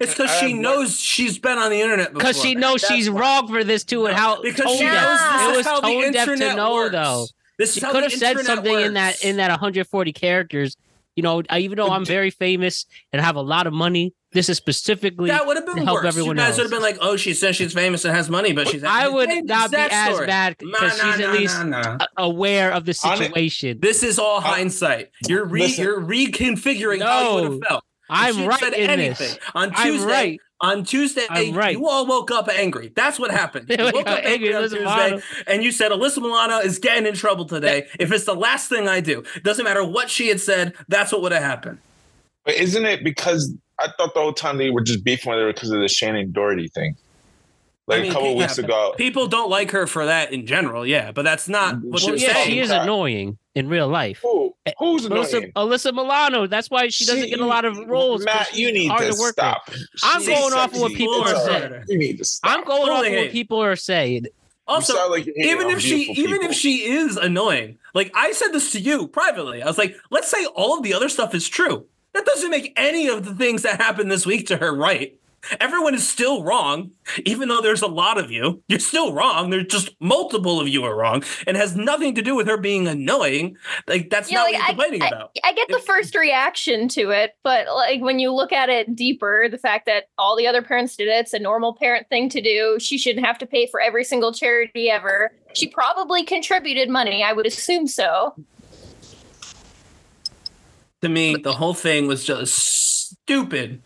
It's because she have one- knows she's been on the internet before. because she knows That's she's why. wrong for this too, and how because she knows deaf. this It is was how the tone deaf to internet know, works. though. This She how could the have said internet something in that in that 140 characters. You know, I, even though I'm very famous and have a lot of money, this is specifically That would have been to help worse. everyone you guys else. would have been like, "Oh, she says she's famous and has money, but she's." I would Hey, not be that as story. bad Nah, because nah, she's at nah, least nah, nah. a- aware of the On it- situation. This is all hindsight. You're re- Listen. you're reconfiguring how you would No. have felt. If I'm she right said in anything this. on I'm Tuesday. right. On Tuesday, I'm right. you all woke up angry. That's what happened. (laughs) You They woke woke up up angry angry, on Alyssa Tuesday, Milano. and you said Alyssa Milano is getting in trouble today. If it's the last thing I do, doesn't matter what she had said. That's what would have happened. But isn't it because I thought the whole time they were just beefing with her because of the Shannen Doherty thing? Like I mean, a couple yeah, weeks but ago. People don't like her for that in general, yeah, but that's not mm, what Well, Well, yeah, saying. she is annoying in real life. Who? Eh, who's Alyssa, annoying? Alyssa Milano. That's why she doesn't She- get a lot of roles. Matt, you need hard to, to work stop. with. I'm She's going off of what people are all saying. You need to stop. I'm going off of what people are saying. Also, like even if she beautiful even if she is annoying like i said this to you privately i was like let's say all of the other stuff is true that doesn't make any of the things that happened this week to her right everyone is still wrong even though there's a lot of you you're still wrong there's just multiple of you are wrong and has nothing to do with her being annoying like that's Yeah, not like, what you're complaining I, about I get the first reaction to it, but like when you look at it deeper, the fact that all the other parents did it, it's a normal parent thing to do. She shouldn't have to pay for every single charity ever. She probably contributed money, I would assume so. to me the whole thing was just stupid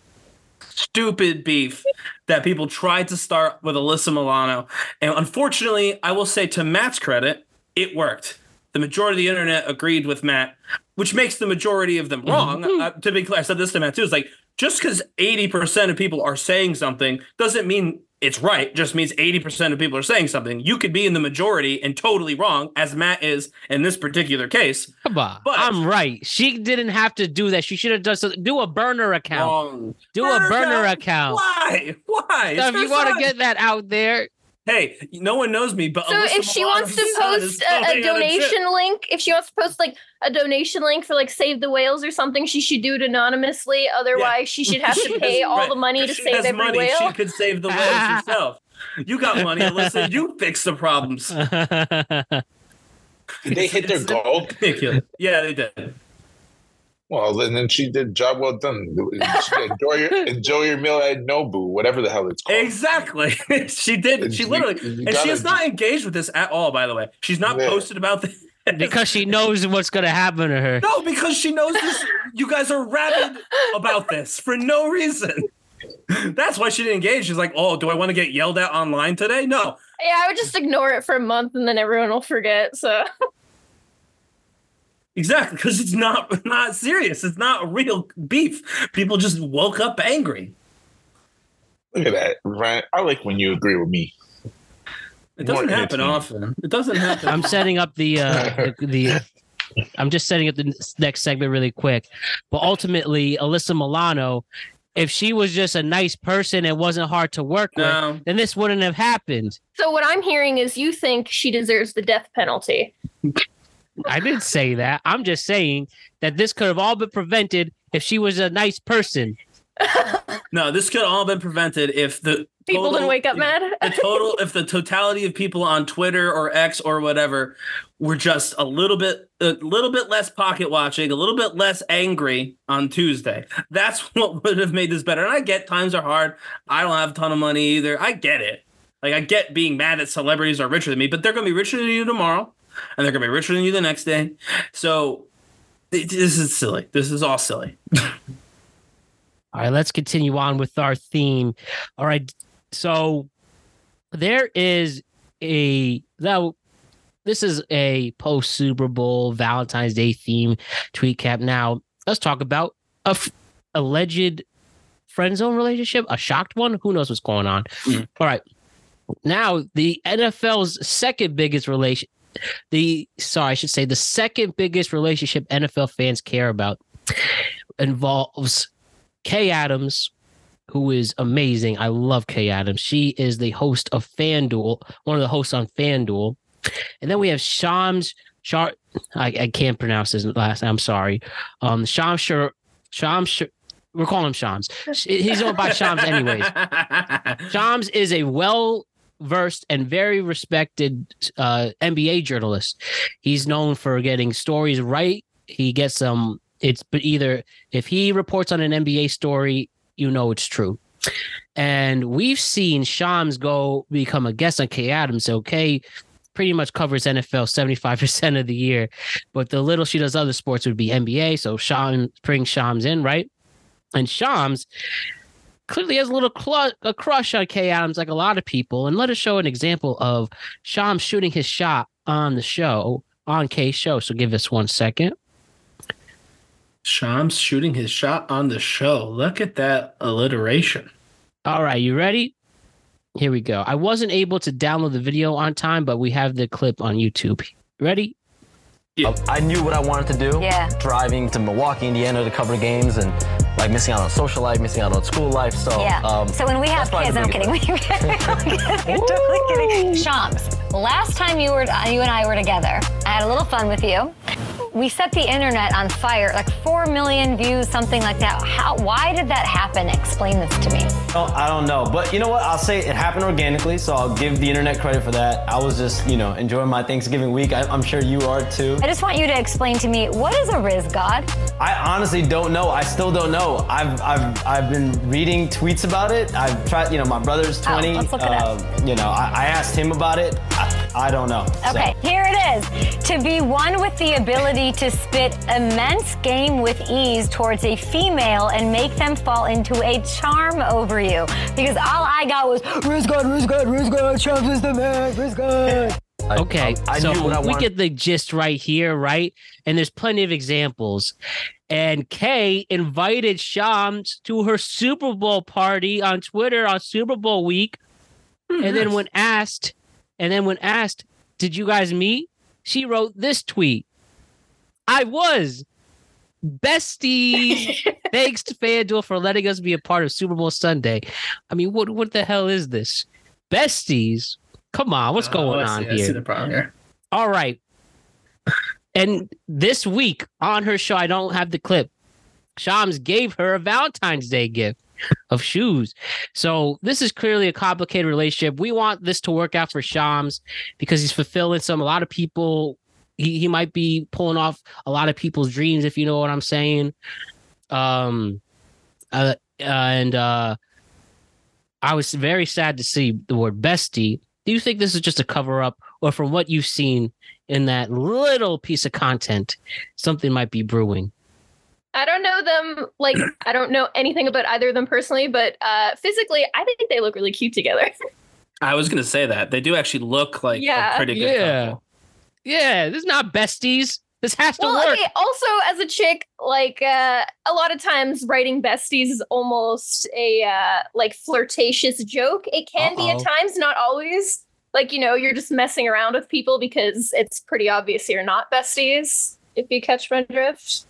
stupid beef that people tried to start with Alyssa Milano. And unfortunately, I will say to Matt's credit, it worked. The majority of the internet agreed with Matt, which makes the majority of them wrong. Uh, to be clear, I said this to Matt too. It's like just because 80% of people are saying something doesn't mean it's right. Just means 80% of people are saying something. You could be in the majority and totally wrong, as Matt is in this particular case. Come on, But- I'm right. She didn't have to do that. She should have done something. Do a burner account. Wrong. Do a Burner burner account? account. Why? Why? So if you want to get that out there, Hey, no one knows me, but So Alyssa if she Milano's wants to post a, a going on trip. donation link, if she wants to post like a donation link for like Save the Whales or something, she should do it anonymously. Otherwise, she should have to (laughs) pay has- all right. the money to save has every money, whale. She could save the whales herself. You got money, Alyssa. You fix the problems. (laughs) Did they hit their goal? Ridiculous. Yeah, they did. Well, and then she did job well done. Enjoy your (laughs) enjoy your meal at Nobu, whatever the hell it's called. Exactly. (laughs) she did. She literally, you and she gotta is not engaged with this at all. By the way, she's not Yeah. posted about this. because she knows what's going to happen to her. No, because she knows this. You guys are rabid about this for no reason. (laughs) That's why she didn't engage. She's like, "Oh, do I want to get yelled at online today?" No, yeah, I would just ignore it for a month and then everyone will forget. So exactly, because it's not (laughs) not serious. It's not real beef. People just woke up angry. Look at that, Ryan. I like when you agree with me. It doesn't More happen often. It doesn't happen. I'm setting up the uh (laughs) the, the I'm just setting up the next segment really quick. But ultimately, Alyssa Milano, if she was just a nice person and wasn't hard to work with, then this wouldn't have happened. So what I'm hearing is you think she deserves the death penalty. I didn't say that. I'm just saying that this could have all been prevented if she was a nice person. no. This could all been prevented if the People total- didn't wake up mad. (laughs) the total if the totality of people on Twitter or X or whatever were just a little bit a little bit less pocket watching, a little bit less angry on Tuesday. That's (laughs) what would have made this better. And I get times are hard. I don't have a ton of money either. I get it. Like I get being mad that celebrities are richer than me, but they're going to be richer than you tomorrow. And they're gonna be richer than you the next day. So this is silly. This is all silly. All right, let's continue on with our theme. All right, so there is a now this is a post Super Bowl Valentine's Day theme tweet cap. Now let's talk about a f- alleged friend zone relationship, a shocked one. Who knows what's going on? Mhm. All right, now the NFL's second biggest relation, the sorry, I should say the second biggest relationship NFL fans care about involves Kay Adams, who is amazing. I love Kay Adams. She is the host of FanDuel, one of the hosts on FanDuel. And then we have Shams Char I, I can't pronounce his last name. I'm sorry. Um Shams Shar Shams Shar- we're calling him Shams. He's owned by Shams anyways. (laughs) Shams is a well versed and very respected uh, NBA journalist. He's known for getting stories right. He gets some. It's but either if he reports on an NBA story, you know it's true. And we've seen Shams go become a guest on Kay Adams. Okay, pretty much covers NFL 75% of the year. But the little she does other sports would be NBA. So Shams bring Shams in, right? And Shams clearly has a little cl- a crush on Kay Adams, like a lot of people. And let us show an example of Shams shooting his shot on the show, on Kay's show. So give us one second. Shams shooting his shot on the show. Look at that alliteration. All right, you ready? Here we go. I wasn't able to download the video on time, but we have the clip on YouTube. Ready? I knew what I wanted to do. Yeah. Driving to Milwaukee, Indiana to cover games and like missing out on social life, missing out on school life. So Yeah. um, so when we have kids, I'm kidding. You're (laughs) totally kidding. (laughs) (laughs) Shams, last time you were you and I were together, I had a little fun with you. We set the internet on fire, like four million views, something like that. How? Why did that happen? Explain this to me. Oh, I don't know, but you know what? I'll say it happened organically, so I'll give the internet credit for that. I was just, you know, enjoying my Thanksgiving week. I, I'm sure you are too. I just want you to explain to me what is a Rizz God? I honestly don't know. I still don't know. I've I've I've been reading tweets about it. I've tried. You know, my brother's 20. Oh, let's look it up. um, You know, I, I asked him about it. I, I don't know. So- Okay, here it is. To be one with the ability to spit immense game with ease towards a female and make them fall into a charm over you. Because all I got was Rizz God, Rizz God, Rizz God, Trump is the man, Rizz God. I- Okay, I, I so knew what I we get the gist right here, right? And there's plenty of examples. And Kay invited Shams to her Super Bowl party on Twitter on Super Bowl week. Hmm, and then when asked, and then when asked, did you guys meet? She wrote this tweet. I was besties. (laughs) Thanks to FanDuel for letting us be a part of Super Bowl Sunday. I mean, what what the hell is this? Besties? Come on, what's oh, going Oh, I on see- I see the problem here. All right. And this week on her show, I don't have the clip. Shams gave her a Valentine's Day gift of shoes. So this is clearly a complicated relationship. We want this to work out for Shams because he's fulfilling some a lot of people. He, he might be pulling off a lot of people's dreams, if you know what I'm saying. Um uh, and uh I was very sad to see the word bestie. Do you think this is just a cover up, or from what you've seen in that little piece of content, something might be brewing? I don't know them like I don't know anything about either of them personally, but uh physically I think they look really cute together. (laughs) I was gonna say that they do actually look like Yeah. a pretty good Yeah. couple. Yeah, this is not besties. This has to well, work. okay, also as a chick, like uh a lot of times writing besties is almost a uh like flirtatious joke. It can be at times, not always. Like, you know, you're just messing around with people because it's pretty obvious you're not besties, if you catch my drift.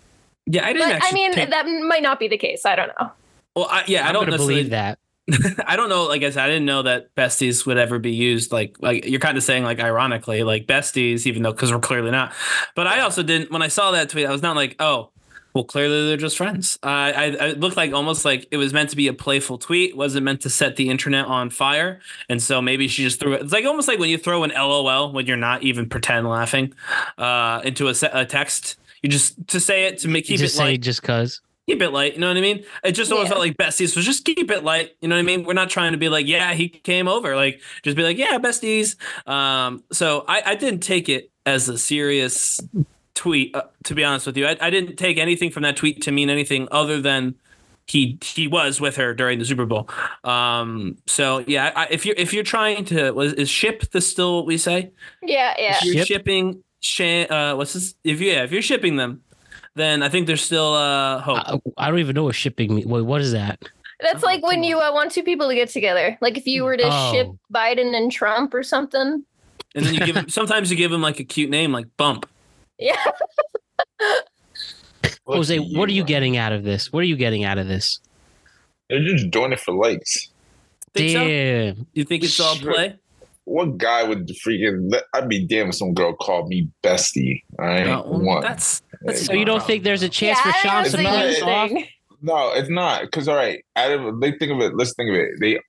Yeah, I didn't But I mean, take- that might not be the case. I don't know. well, I, yeah, I I'm don't necessarily believe that. (laughs) I don't know. Like I said, I didn't know that besties would ever be used. Like, like you're kind of saying, like ironically, like besties, even though because we're clearly not. But I also didn't. When I saw that tweet, I was not like, oh, well, clearly they're just friends. Uh, I, I it looked like almost like it was meant to be a playful tweet. wasn't meant to set the internet on fire. And so maybe she just threw it. It's like almost like when you throw an LOL when you're not even pretend laughing uh, into a, se- a text. You just to say it to make You keep just it say like just cause. Keep it light. You know what I mean? It just always Yeah. felt like besties. So just keep it light. You know what I mean? We're not trying to be like, yeah, he came over. Like, just be like, yeah, besties. Um, so I, I didn't take it as a serious tweet. Uh, to be honest with you, I, I didn't take anything from that tweet to mean anything other than he he was with her during the Super Bowl. Um, so yeah, I, if you're if you're trying to was is ship the still what we say? Yeah, yeah. If you're Ship? shipping, uh, what's this? If you, yeah, if you're shipping them, then I think there's still uh, hope. I, I don't even know what shipping means. Wait, what is that? That's like when you uh, want two people to get together. Like if you were to Oh. ship Biden and Trump or something. and then you give (laughs) them, sometimes you give them like a cute name like Bump. Yeah. (laughs) Jose, Look what are you getting out of this? What are you getting out of this? They're just doing it for likes. Think so? Damn. You think it's all play? What guy would freaking? Let, I'd be damn if some girl called me bestie. All right, Uh, well, that's that's So you don't think there's a chance for yeah, Shams to I It's pull not- this off? No, it's not. Because all right, out of they think of it. Let's think of it. They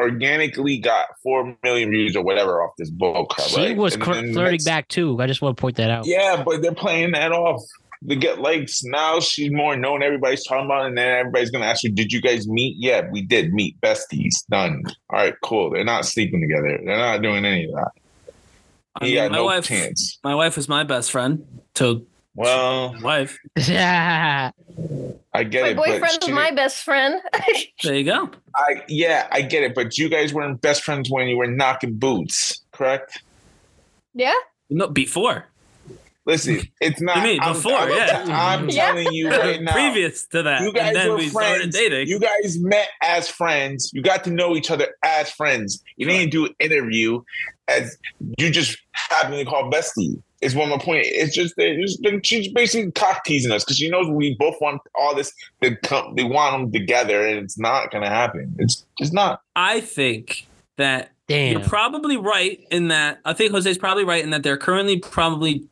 organically got four million views or whatever off this book. crap. She right? was And cr- flirting next- back too. I just want to point that out. Yeah, but they're playing that off. They get likes. Now she's more known. Everybody's talking about it, and then everybody's gonna ask her, Did you guys meet? Yeah, we did meet. Besties. Done. All right, cool. They're not sleeping together. They're not doing any of that. I mean, my no wife. chance. My wife was my best friend. To Well, wife. (laughs) Yeah. I get My it. but boyfriend she- was my best friend. (laughs) There you go. I yeah, I get it. But you guys weren't best friends when you were knocking boots, correct? yeah. No, before. Listen, it's not. You mean I'm- before, I'm, yeah. I'm Yeah. telling you right (laughs) now. Previous to that, You guys and then were we started friends. dating. You guys met as friends. You got to know each other as friends. You didn't do an interview as you just happened to call bestie. Is one of my point. It's just that it's been, she's basically cock teasing us because she knows we both want all this. They come, they want them together, and it's not going to happen. It's it's not. I think that Damn. You're probably right in that. I think Jose's probably right in that they're currently probably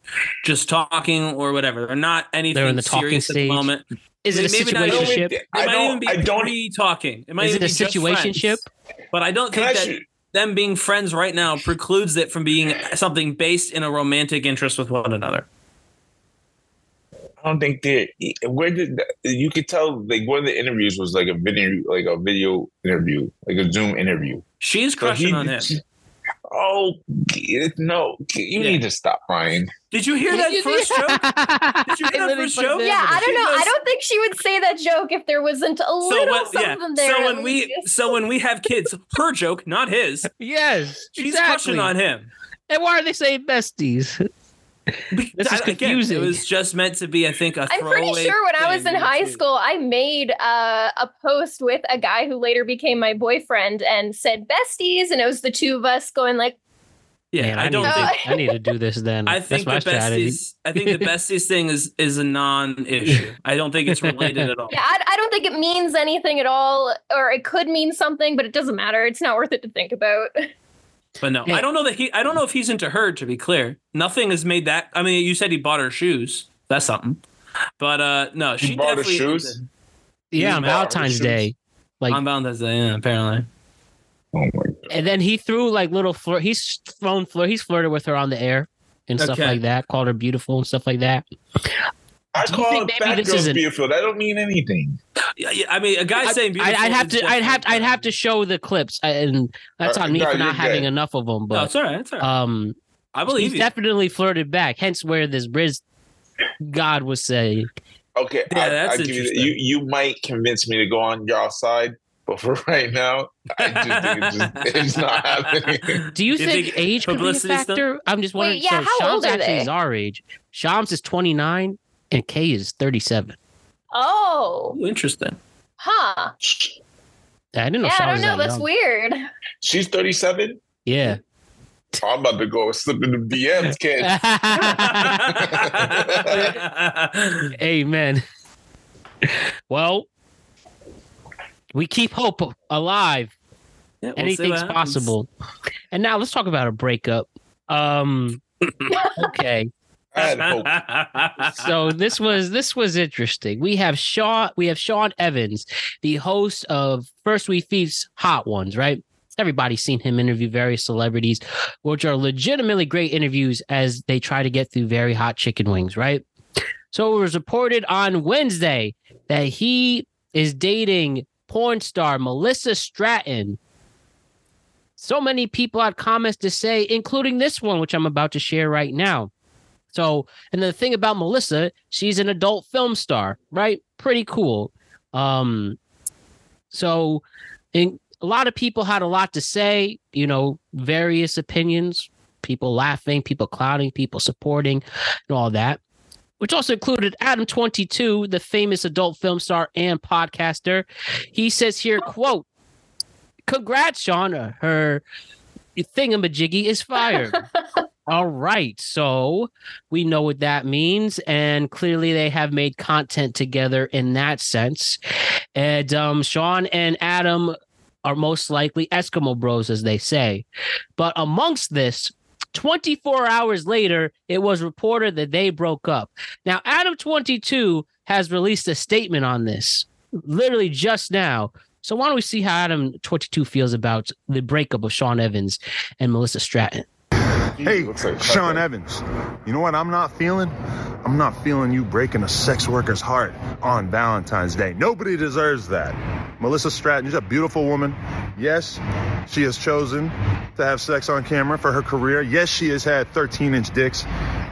just talking or whatever. They're not anything They're in the talking serious at stage. the moment. Is it a Maybe not even- situationship? It I might don't- even be I don't- pre-talking. It might Is even it a be just situationship? friends. But I don't think I that shoot- them being friends right now precludes it from being something based in a romantic interest with one another. I don't think that Where did you could tell? Like one of the interviews was like a video, like a video interview, like a Zoom interview. She's So crushing he- on him. Oh no! You Yeah. need to stop, Ryan. Did you hear that (laughs) first joke? Did you hear that first joke? Yeah, I don't She know. I don't think she would say that joke if there wasn't a So little what? Yeah. something there. So at when we so when we have kids, her joke, not his. (laughs) yes. She's exactly. crushing on him. And why are they saying besties? This is I- again, confusing. it was just meant to be, I think, a I'm pretty throwaway sure when I was in high to- school, I made uh, a post with a guy who later became my boyfriend and said besties, and it was the two of us going like, Yeah, Man, I don't need, think. I need to do this then. I think my the strategy. besties. I think the besties thing is is a non-issue. (laughs) I don't think it's related at all. yeah, I, I don't think it means anything at all, or it could mean something, but it doesn't matter. It's not worth it to think about. (laughs) But no, I don't know that he. I don't know if he's into her. To be clear, nothing has made that. I mean, you said he bought her shoes. That's something. But uh no, He she bought her definitely shoes? into- yeah, on Valentine's. Day. Like, on Valentine's Day. Yeah, apparently. Oh my god! and then he threw like little flirt. He's thrown flirt. He's flirted with her on the air and stuff Okay. like that. Called her beautiful and stuff like that. I Do you call think it maybe fat this girls isn't- beautiful. That don't mean anything. Yeah, yeah, I mean, a guy I- saying I'd, beautiful. I'd have to. I'd have. different. I'd have to show the clips, I- and that's Uh, on me no, for not having good. enough of them. No, But it's all right. It's all right. um, I believe he's you. definitely flirted back. Hence, where this Briz God was saying, Okay, Yeah, I, that's I give you, interesting. you. You might convince me to go on your side, but for (laughs) right now, I just think it's, just, it's not (laughs) happening. "Do you, You think, think age could be a publicity stunt? factor?" I'm just wondering. Wait, yeah, so how Shams old are actually they? is our age. Shams is 29 and Kay is 37. Oh, Ooh, interesting. huh? I didn't know Yeah, I don't was know. that That's young. weird. She's thirty-seven. Yeah. I'm about to go slip in the DMs, kid. (laughs) (laughs) Amen. Well, we keep hope alive. Yeah, we'll Anything's possible. And now let's talk about a breakup. Um (laughs) okay. So this was this was interesting. We have Sean we have Sean Evans, the host of First We Feast Hot Ones, right? Everybody's seen him interview various celebrities, which are legitimately great interviews as they try to get through very hot chicken wings, right? So it was reported on Wednesday that he is dating porn star Melissa Stratton. So many people had comments to say, including this one, which I'm about to share right now. So, and the thing about Melissa, she's an adult film star, right? Pretty cool. Um, so, in, a lot of people had a lot to say, you know, various opinions, people laughing, people clouding, people supporting, and all that, which also included Adam22, the famous adult film star and podcaster. He says here, quote, congrats, Sean. Her thingamajiggy is fired. (laughs) All right. So we know what that means. And clearly they have made content together in that sense. And um, Sean and Adam are most likely Eskimo bros, as they say. But amongst this, 24 hours later, it was reported that they broke up. Now, Adam 22 has released a statement on this literally just now. So why don't we see how Adam 22 feels about the breakup of Sean Evans and Melissa Stratton? Hey, Sean Evans, you know what I'm not feeling? I'm not feeling you breaking a sex worker's heart on Valentine's Day. Nobody deserves that. Melissa Stratton, she's a beautiful woman. Yes, she has chosen to have sex on camera for her career. Yes, she has had 13 inch dicks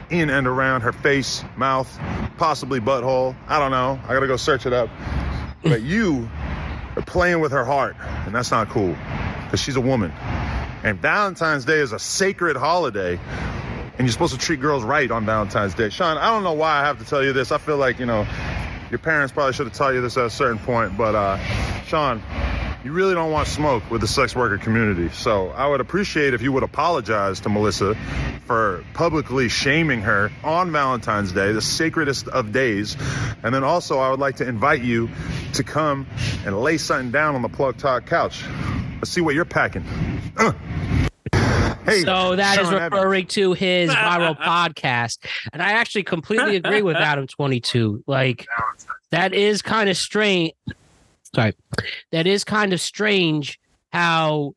in and around her face, mouth, possibly butthole. I don't know. I gotta go search it up. But you are playing with her heart, and that's not cool because she's a woman. And Valentine's Day is a sacred holiday, and you're supposed to treat girls right on Valentine's Day. Sean, I don't know why I have to tell you this. I feel like, you know, your parents probably should have taught you this at a certain point, but uh, Sean, you really don't want to smoke with the sex worker community. So I would appreciate if you would apologize to Melissa for publicly shaming her on Valentine's Day, the sacredest of days. And then also, I would like to invite you to come and lay something down on the Plug Talk couch. Let's see what you're packing. Uh. Hey, so that is Sean Evans. referring to his viral (laughs) podcast. And I actually completely agree with Adam 22. Like, that is kind of strange. Sorry. That is kind of strange how,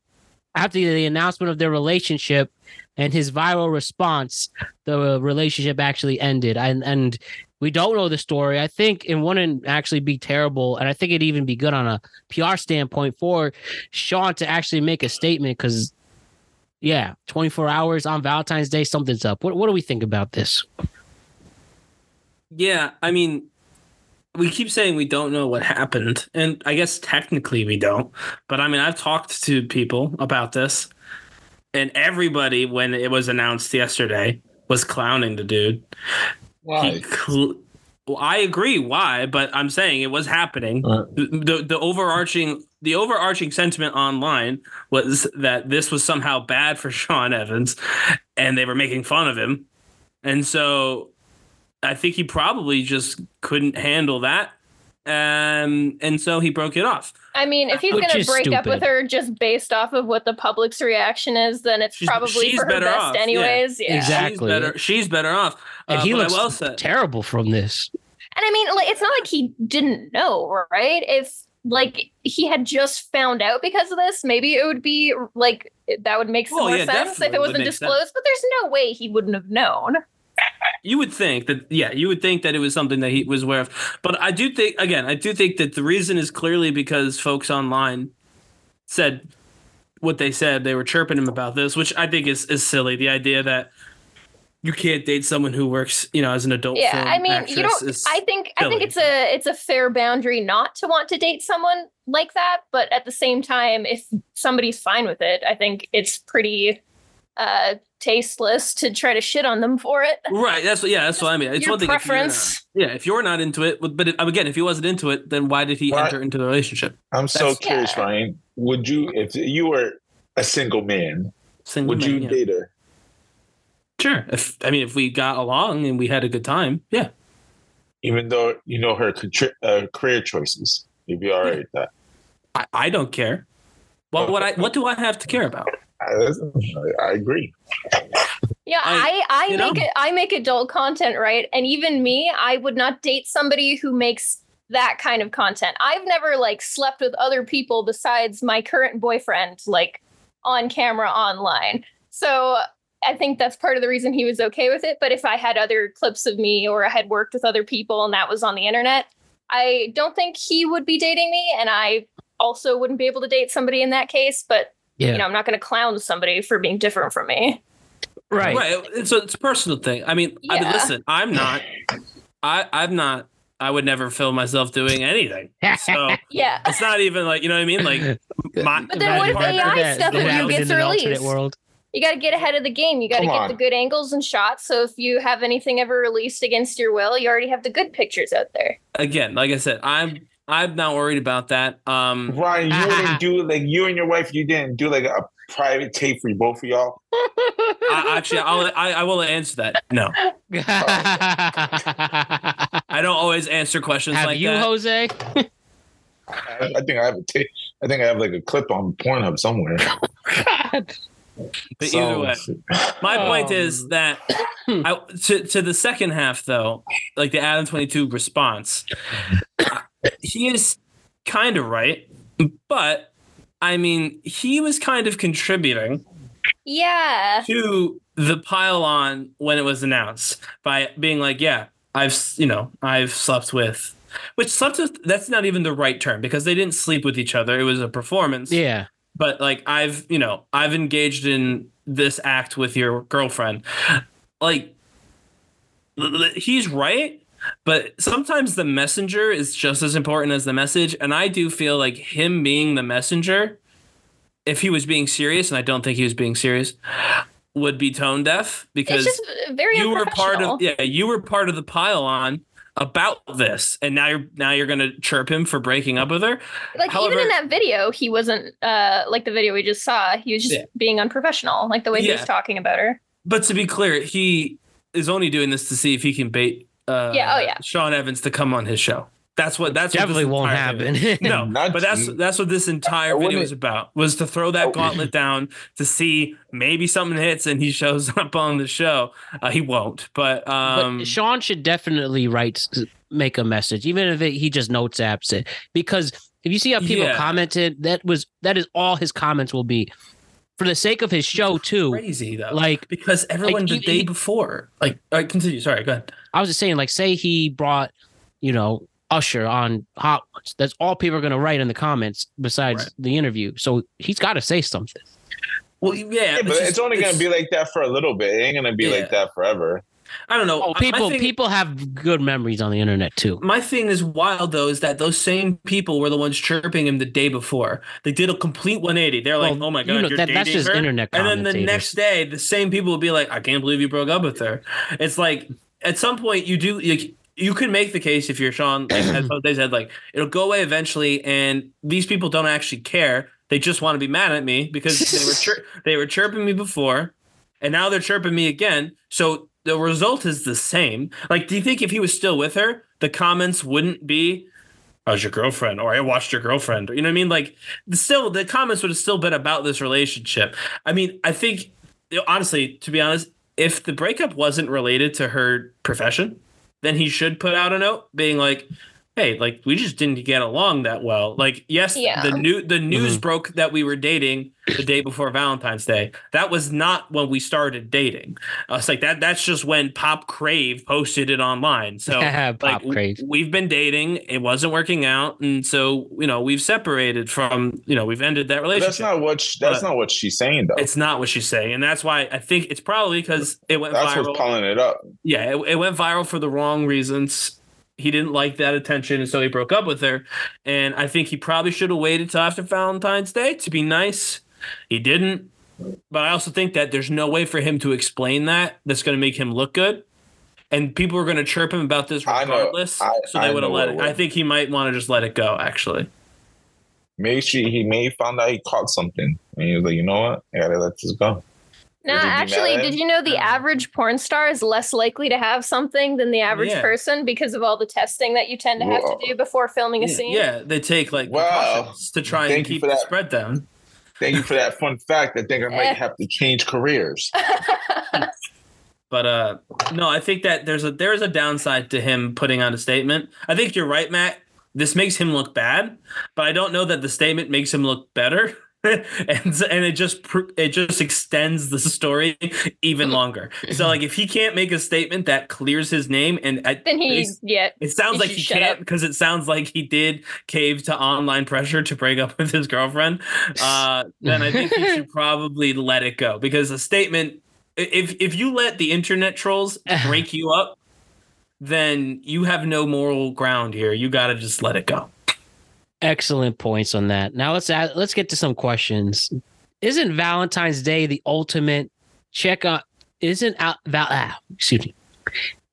after the announcement of their relationship and his viral response, the relationship actually ended. And, and we don't know the story. I think it wouldn't actually be terrible. And I think it'd even be good on a PR standpoint for Sean to actually make a statement because yeah, 24 hours on Valentine's Day, something's up. What, what do we think about this? Yeah, I mean, we keep saying we don't know what happened, and I guess technically we don't. But I mean, I've talked to people about this, and everybody, when it was announced yesterday, was clowning the dude. Why? Cl- well, I agree why, but I'm saying it was happening. Uh. The, the the overarching the overarching sentiment online was that this was somehow bad for (laughs) Sean Evans, and they were making fun of him, and so I think he probably just couldn't handle that, um, and so he broke it off. I mean, if he's going to is break up with her just based off of what the public's reaction is, then it's She's- probably she's for her better best, off, yeah. anyways. Yeah. She's better. She's better off. And Uh, he but looks I will terrible from this. And I mean, like, it's not like he didn't know, right? If like he had just found out because of this, maybe it would be like that would make some Oh, more yeah, sense if it wasn't make sense. disclosed. But there's no way he wouldn't have known. You would think that yeah you would think that it was something that he was aware of but i do think again i do think that the reason is clearly because folks online said what they said they were chirping him about this which i think is, is silly the idea that you can't date someone who works you know as an adult yeah, I mean, you don't. I think I think it's a it's a fair boundary not to want to date someone like that. But at the same time, if somebody's fine with it, I think it's pretty uh tasteless to try to shit on them for it. right that's what yeah that's what i mean it's your one thing if preference. yeah if you're not into it but it, again if he wasn't into it then why did he Why- enter into the relationship I'm so That's- curious, Ryan. Would you, if you were a single man, Single would man, you yeah. date her? sure if i mean if we got along and we had a good time yeah Even though you know her contri- uh, career choices, you'd be all right with that. I, I don't care. What what I what do I have to care about? I, I agree. Yeah, I- I I, make know? it I make adult content, right? And even me, I would not date somebody who makes that kind of content. I've never like slept with other people besides my current boyfriend like on camera online. So I think that's part of the reason he was okay with it, but if I had other clips of me or I had worked with other people and that was on the internet, I don't think he would be dating me, and I also wouldn't be able to date somebody in that case. But Yeah. you know, I'm not going to clown somebody for being different from me. Right. Right. It's a, it's a personal thing. I mean, I mean, listen, I'm not, I, I'm not, I would never film myself doing anything. So (laughs) Yeah. it's not even like, you know what I mean? Like, (laughs) my, But then what if my partner- AI stuff That of you gets in an alternate released? world. You got to get ahead of the game. You got to get on. the good angles and shots. So if you have anything ever released against your will, you already have the good pictures out there. again, like I said, I'm, I'm not worried about that. Um, Ryan, you didn't (laughs) do like you and your wife. You didn't do like a private tape for both of y'all. I, actually, I'll, I, I will answer that. No, (laughs) I don't always answer questions Have like you, that. Jose? I, I think I have a tape. I think I have like a clip on Pornhub somewhere. But So- either way, my point is Um, that (clears throat) I, to to the second half though, like the Adam twenty two response, he is kind of right, but I mean he was kind of contributing Yeah. to the pile-on when it was announced by being like, yeah, I've you know I've slept with. Which slept with that's not even the right term because they didn't sleep with each other. It was a performance Yeah. but like I've you know I've engaged in this act with your girlfriend, like l- l- he's right. But sometimes the messenger is just as important as the message, and I do feel like him being the messenger, if he was being serious, and I don't think he was being serious, would be tone deaf because very you were part of yeah you were part of the pile on about this, and now you're now you're gonna chirp him for breaking up with her. Like However- even in that video, he wasn't uh like the video we just saw. He was just Yeah. being unprofessional, like the way he was talking about her. But to be clear, he is only doing this to see if he can bait uh, Yeah, oh, yeah. Sean Evans to come on his show. That's what that's Definitely what won't entire thing- happen. (laughs) no, Not but that's you. that's what this entire video wouldn't- was about. Was to throw that Oh. gauntlet down to see maybe something hits and he shows (laughs) up on the show. Uh, he won't, but um, but Sean should definitely write, make a message, even if it, he just notes apps it. Because if you see how people Yeah. commented, that was that is all his comments will be, for the sake of his show too. crazy though, Like because everyone the he- day he- before, like, all right, continue. Sorry, go ahead. I was just saying, like, say he brought, you know, Usher on Hot Ones. That's all people are going to write in the comments besides Right. the interview. So he's got to say something. Well, yeah, Yeah, but just- it's only gonna be like that for a little bit. It ain't gonna be Yeah. like that forever. I don't know. Oh, people, thing- people have good memories on the internet too. My thing is wild though is that those same people were the ones chirping him the day before. They did a complete 180. They're like, Well, "Oh my you god, know, you're that- dating that's just her?" internet And then the next day, the same people will be like, "I can't believe you broke up with her." It's like at some point you do like you can make the case if you're Sean, like as (clears throat) they said, like it'll go away eventually, and these people don't actually care. They just want to be mad at me because they were (laughs) chir- they were chirping me before, and now they're chirping me again. So the result is the same. Like, do you think if he was still with her, the comments wouldn't be, oh, "How's your girlfriend?" or "I watched your girlfriend," or you know what I mean? Like, still the comments would have still been about this relationship. I mean, I think honestly, to be honest, if the breakup wasn't related to her profession, then he should put out a note being like, "Hey, like we just didn't get along that well." Like, yes, Yeah. the new the mm-hmm. news broke that we were dating the day before Valentine's Day. That was not when we started dating. Uh, I was like that. That's just when Pop Crave posted it online. So (laughs) Pop like, w- Crave. we've been dating. It wasn't working out, and so you know we've separated from. You know we've ended that But relationship. that's not what sh- that's But- not what she's saying though. It's not what she's saying, and that's why I think it's probably because it went That's viral. what's pulling it up. yeah, it, it went viral for the wrong reasons. He didn't like that attention, and so he broke up with her. And I think he probably should have waited till after Valentine's Day to be nice. He didn't. But I also think that there's no way for him to explain that that's going to make him look good. And people are going to chirp him about this I know. regardless. I- so they would have let it. I think he might want to just let it go, actually. Maybe she he may found out he caught something. And he was like, you know what? I gotta let this go. No, Would you be mad actually, did you know the average porn star is less likely to have something than the average Yeah. person because of all the testing that you tend to have to do before filming a Yeah, scene? yeah, they take like Wow. precautions to try and Thank you keep for the spread down. Thank you for that fun fact. I think I Eh. might have to change careers. (laughs) But uh no, I think that there's a there is a downside to him putting out a statement. I think you're right, Matt. This makes him look bad, but I don't know that the statement makes him look better (laughs) (laughs) and and it just it just extends the story even (laughs) longer. So like if he can't make a statement that clears his name, and Then he, it's- yeah. it sounds like he can't because it sounds like he did cave to online pressure to break up (laughs) with his girlfriend. Uh, then I think he should probably let it go because a statement. If if you let the internet trolls break you up, then you have no moral ground here. You got to just let it go. Excellent points on that. Now let's add, let's get to some questions. Isn't Valentine's Day the ultimate check on? Isn't out, val, ah, excuse me?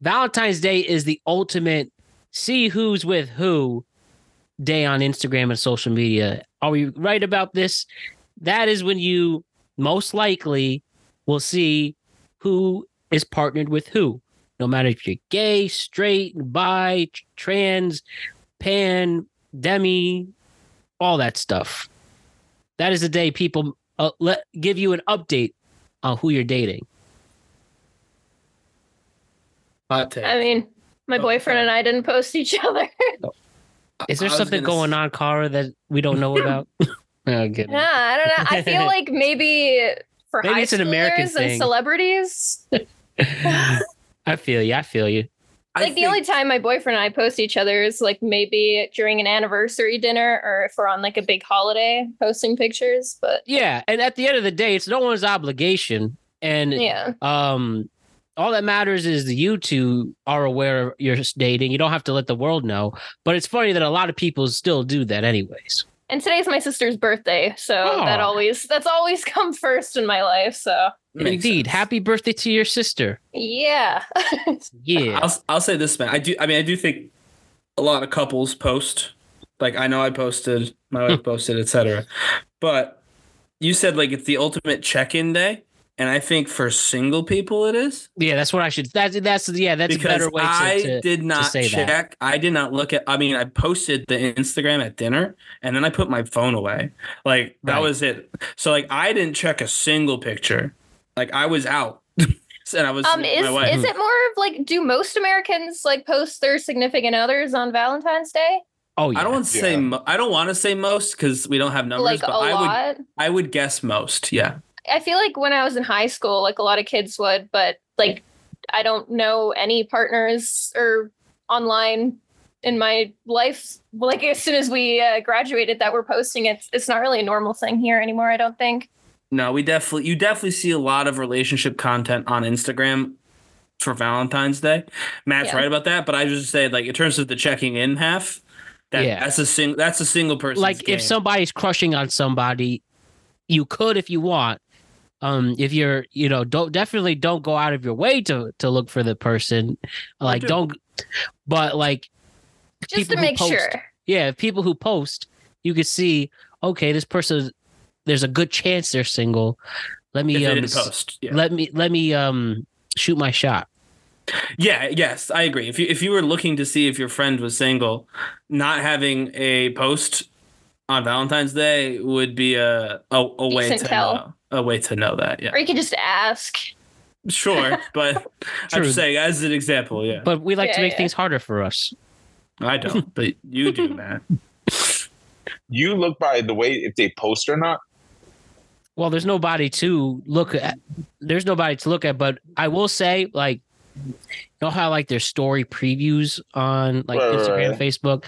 Valentine's Day is the ultimate see who's with who day on Instagram and social media. Are we right about this? That is when you most likely will see who is partnered with who. No matter if you're gay, straight, bi, trans, pan, demi, all that stuff. That is the day people uh, let give you an update on who you're dating. Hot take. I mean, my boyfriend and I didn't post each other. (laughs) Is there something gonna on, Cara, that we don't know about? (laughs) (laughs) oh, good. yeah, I don't know. I feel like maybe for Maybe high it's an American schoolers thing. and celebrities. I feel you. I feel you. Like the only time my boyfriend and I post each other is like maybe during an anniversary dinner or if we're on like a big holiday posting pictures. But Yeah, and at the end of the day, it's no one's obligation, and Yeah. um, all that matters is that you two are aware you're dating. You don't have to let the world know. But it's funny that a lot of people still do that, anyways. and today's my sister's birthday, so that always that's always (laughs) come first in my life. So Indeed, happy birthday to your sister. yeah, (laughs) Yeah, I'll I'll say this, man. I do. I mean, I do think a lot of couples post. Like I know I posted, my wife hmm. posted, etc. But you said like it's the ultimate check-in day, and I think for single people it is. yeah. That's what I should. That's that's yeah. That's a because better way to. I to- did to not say check. that. I did not look at. I mean, I posted the Instagram at dinner, and then I put my phone away. Like that Right. was it. So like I didn't check a single picture. Like I was out, (laughs) and I was. um, is my wife. is it more of like do most Americans like post their significant others on Valentine's Day? Oh yeah. I don't want to say. Mo- I don't want to say most because we don't have numbers. like but a I would. lot. I would guess most. Yeah. I feel like when I was in high school, like a lot of kids would, but like I don't know any partners or online in my life. Like as soon as we uh, graduated, that we're posting it. It's not really a normal thing here anymore. I don't think. No, we definitely. You definitely see a lot of relationship content on Instagram for Valentine's Day. Matt's Yeah. right about that, but I just say like in terms of the checking in half. That, Yeah. that's a sing. That's a single person. like if somebody's crushing on somebody, you could if you want. Um, if you're, you know, don't definitely don't go out of your way to to look for the person. Like, do. don't. But like, Just people to make post- sure. yeah, people who post, you could see, okay, this person, there's a good chance they're single. Let me um, post. Yeah. let me let me um shoot my shot. Yeah, yes, I agree. If you if you were looking to see if your friend was single, not having a post on Valentine's Day would be a a, a way to tell. know, a way to know that. Yeah, Or you could just ask. sure, (laughs) but I'm True. just saying as an example. Yeah, But we like to make yeah. things harder for us. I don't, but you do, (laughs) man. (laughs) You look by the way if they post or not. Well, there's nobody to look at. There's nobody to look at, but I will say, like, you know how like there's story previews on like Right, Instagram, right. Facebook.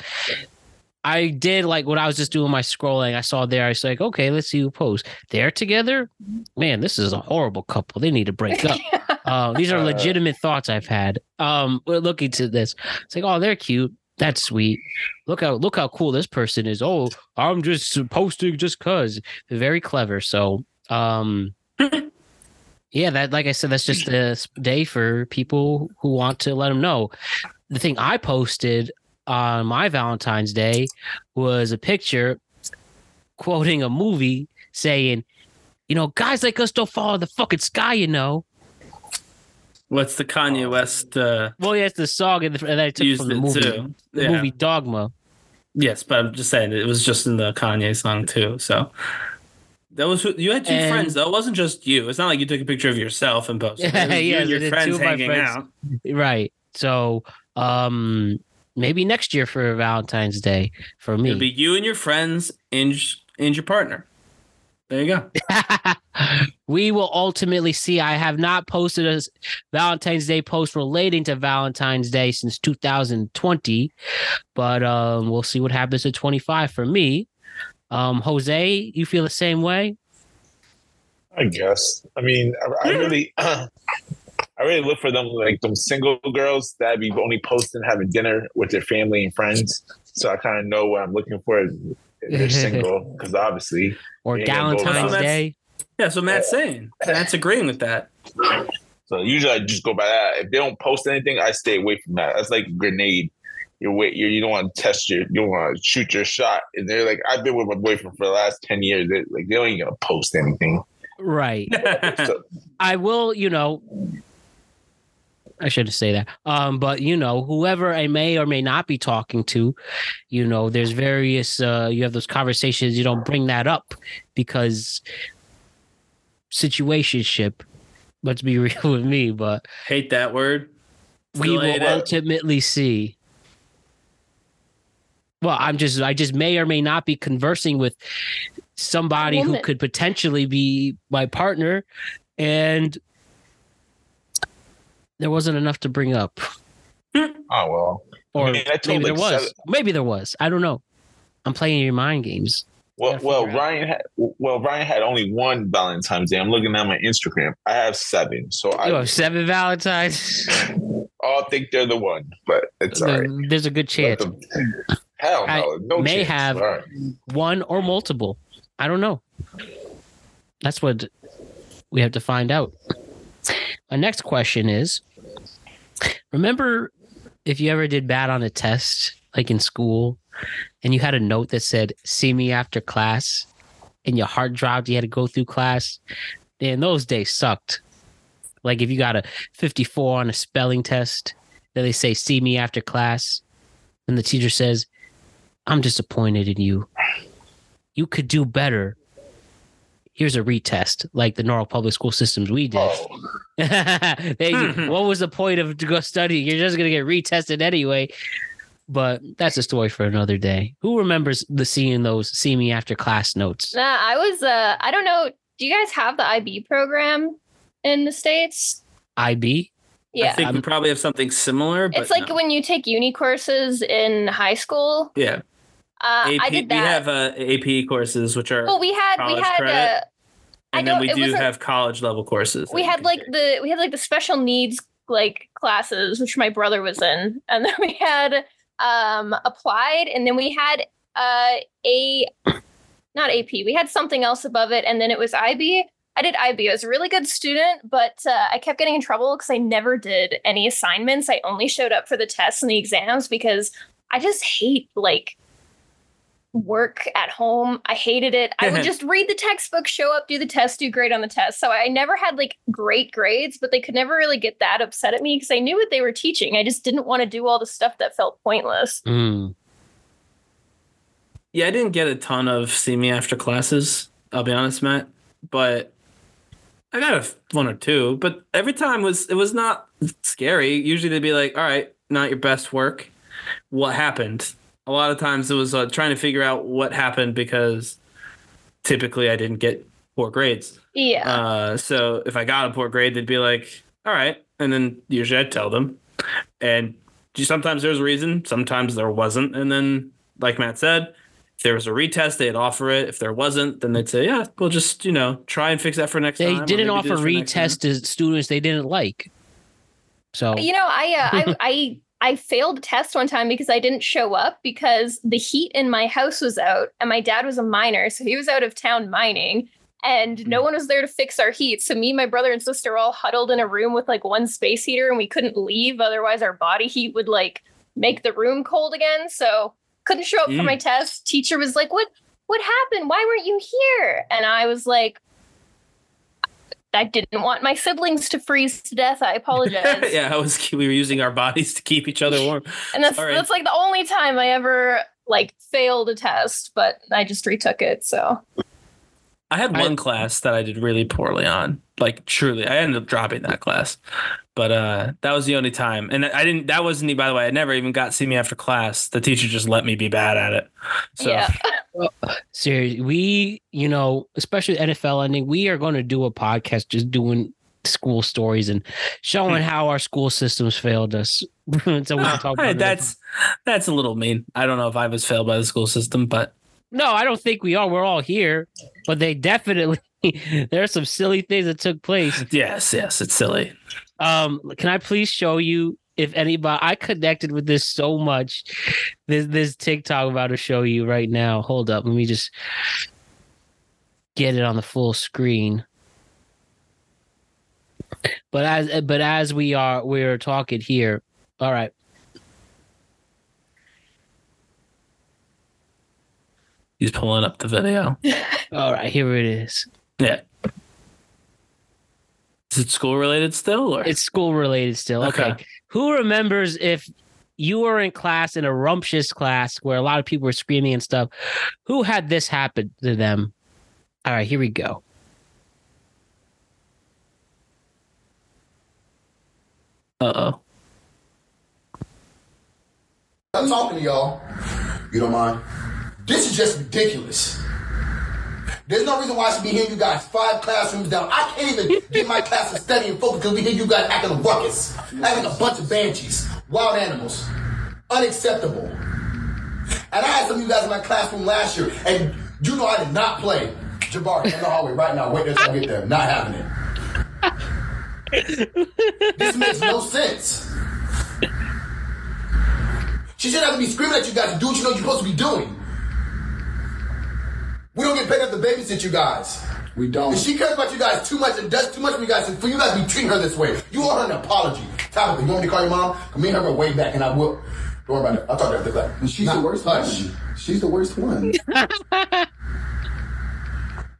I did like what I was just doing my scrolling. I saw there. I was like, okay, let's see who posts. They're together. Man, this is a horrible couple. They need to break up. (laughs) Uh, these are legitimate thoughts I've had. Um, we're looking to this. It's like, oh, they're cute. That's sweet. Look how look how cool this person is. Oh, I'm just posting just cause. Very clever. So, um, (laughs) yeah, that like I said, that's just a day for people who want to let them know. The thing I posted on my Valentine's Day was a picture quoting a movie saying, "You know, guys like us don't fall follow the fucking sky, you know." What's the Kanye West? Uh, Well, yeah, it's the song and the, that I took from the movie, too. the Yeah. movie Dogma. Yes, but I'm just saying it was just in the Kanye song too. So that was who- you had two And- friends though. It wasn't just you. It's not like you took a picture of yourself and posted. (laughs) Yeah, you yes, and your friends Two hanging friends. out. Right. So, um, maybe next year for Valentine's Day for me. It'd be you and your friends and and your partner. There you go. (laughs) we will ultimately see. I have not posted a Valentine's Day post relating to Valentine's Day since 2020, but um, we'll see what happens at 25 for me. Um, Jose, you feel the same way? I guess. I mean, I, I really, (clears throat) I really look for them like them single girls that be only posting having dinner with their family and friends. So I kind of know what I'm looking for. If They're (laughs) single because obviously, or you ain't gonna go Valentine's Day. Yeah, so Matt's saying. Matt's agreeing with that. So usually I just go by that. If they don't post anything, I stay away from that. That's like a grenade. You're wait. You're, you don't want to test your. You don't want to shoot your shot. And they're like, I've been with my boyfriend for the last ten years. They're, like they don't even gonna post anything. Right. (laughs) So, I will, you know, I shouldn't say that. Um, but you know, whoever I may or may not be talking to, you know, there's various uh you have those conversations, you don't bring that up because situationship, let's be (laughs) real with me, but Hate that word. we will hate it. ultimately see. Well, I'm just I just may or may not be conversing with somebody who could potentially be my partner and there wasn't enough to bring up. oh well. Or I mean, I told maybe there like was. seven- Maybe there was. I don't know. I'm playing your mind games. Well, well. Ryan had well, Ryan had only one Valentine's Day. I'm looking at my Instagram. I have seven, so You I have seven Valentines. (laughs) all think they're the one, but it's all right. There's a good chance. Let them- (laughs) Hell I no, no may chance. have All right. one or multiple. I don't know. That's what we have to find out. My next question is Remember if you ever did bad on a test, like in school, and you had a note that said, See me after class, and your heart dropped, you had to go through class? And those days sucked. Like if you got a 54 on a spelling test, then they say, See me after class, and the teacher says, I'm disappointed in you. You could do better. Here's a retest, like the Norwalk Public School systems we did. Oh, (laughs) They- (laughs) what was the point of to go study? You're just gonna get retested anyway. But that's a story for another day. Who remembers the seeing those see me after class notes? Nah, I was uh I don't know. Do you guys have the IB program in the States? IB? Yeah. I Yeah. think we probably have something similar. But It's like no. when you take uni courses in high school. yeah, Uh, AP, I did that. we have uh, AP courses, which are well, we had we had uh, I and then we do have college level courses. we had like the we had like the special needs like classes which my brother was in. And then we had um applied and then we had uh a not ap we had something else above it and then it was ib i did ib i was a really good student but uh, i kept getting in trouble because i never did any assignments. I only showed up for the tests and the exams because i just hate like work at home. I hated it. I would (laughs) just read the textbook, show up, do the test, do great on the test. So I never had like great grades, but they could never really get that upset at me because I knew what they were teaching. I just didn't want to do all the stuff that felt pointless. Mm. Yeah, I didn't get a ton of see me after classes. I'll be honest, Matt, but I got a f- one or two. But every time was it was not scary. Usually they'd be like, "All right, not your best work. What happened?" A lot of times it was uh, trying to figure out what happened because typically I didn't get poor grades. Yeah. Uh, so if I got a poor grade, they'd be like, "All right," and then usually I'd tell them. And sometimes there was a reason, sometimes there wasn't. And then, like Matt said, if there was a retest, they'd offer it. If there wasn't, then they'd say, "Yeah, we'll just you know try and fix that for next They time." or didn't offer this for next time." retest to students they didn't like. So You know, I, uh, I (laughs) I I failed a test one time because I didn't show up because the heat in my house was out and my dad was a miner, so he was out of town mining and no one was there to fix our heat. So me, my brother and sister were all huddled in a room with like one space heater and we couldn't leave otherwise our body heat would like make the room cold again. So couldn't show up for Mm. my test. Teacher was like, "What what happened? Why weren't you here?" And I was like I didn't want my siblings to freeze to death. I apologize. (laughs) yeah, I was. We were using our bodies to keep each other warm. (laughs) And that's Sorry. that's like the only time I ever like failed a test, but I just retook it. So I had one class that I did really poorly on. Like truly, I ended up dropping that class. But uh that was the only time. And I didn't that wasn't by the way, I never even got see me after class. The teacher just let me be bad at it. So yeah, (laughs) Seriously, we, you know, especially NFL ending, we are going to do a podcast just doing school stories and showing how our school systems failed us. (laughs) so we can talk (laughs) about Hey, that's that's a little mean. I don't know if I was failed by the school system, but No, I don't think we are. We're all here, but they definitely (laughs) there are some silly things that took place. yes, yes, it's silly. Um, can I please show you if anybody I connected with this so much. This this TikTok I'm about to show you right now. Hold up, let me just get it on the full screen. But as but as we are we're talking here, all right. He's pulling up the video. (laughs) All right, here it is. Yeah. Is it school related still or It's school related still. Okay. Okay. Who remembers if you were in class in a rumptious class where a lot of people were screaming and stuff? Who had this happen to them? All right, here we go. uh oh. I'm talking to y'all. You don't mind? This is just ridiculous. There's no reason why I should be hearing you guys five classrooms down. I can't even get my class to study and focus because we hear you guys acting a ruckus, acting a bunch of banshees, wild animals. Unacceptable. And I had some of you guys in my classroom last year, and you know I did not play. Jabari in the hallway right now. Wait until I get there. Not having it. this makes no sense. She shouldn't have to be screaming at you guys to do what you know you're supposed to be doing. We don't get paid enough to babysit you guys. We don't. And she cares about you guys too much and does too much for you guys. For you guys to be treating her this way, you owe her an apology. Tabitha, you want me to call your mom? Come me and her are way back, and I will. Don't worry about it. I'll talk to her after class. She's the worst hush. one. She's the worst one. (laughs)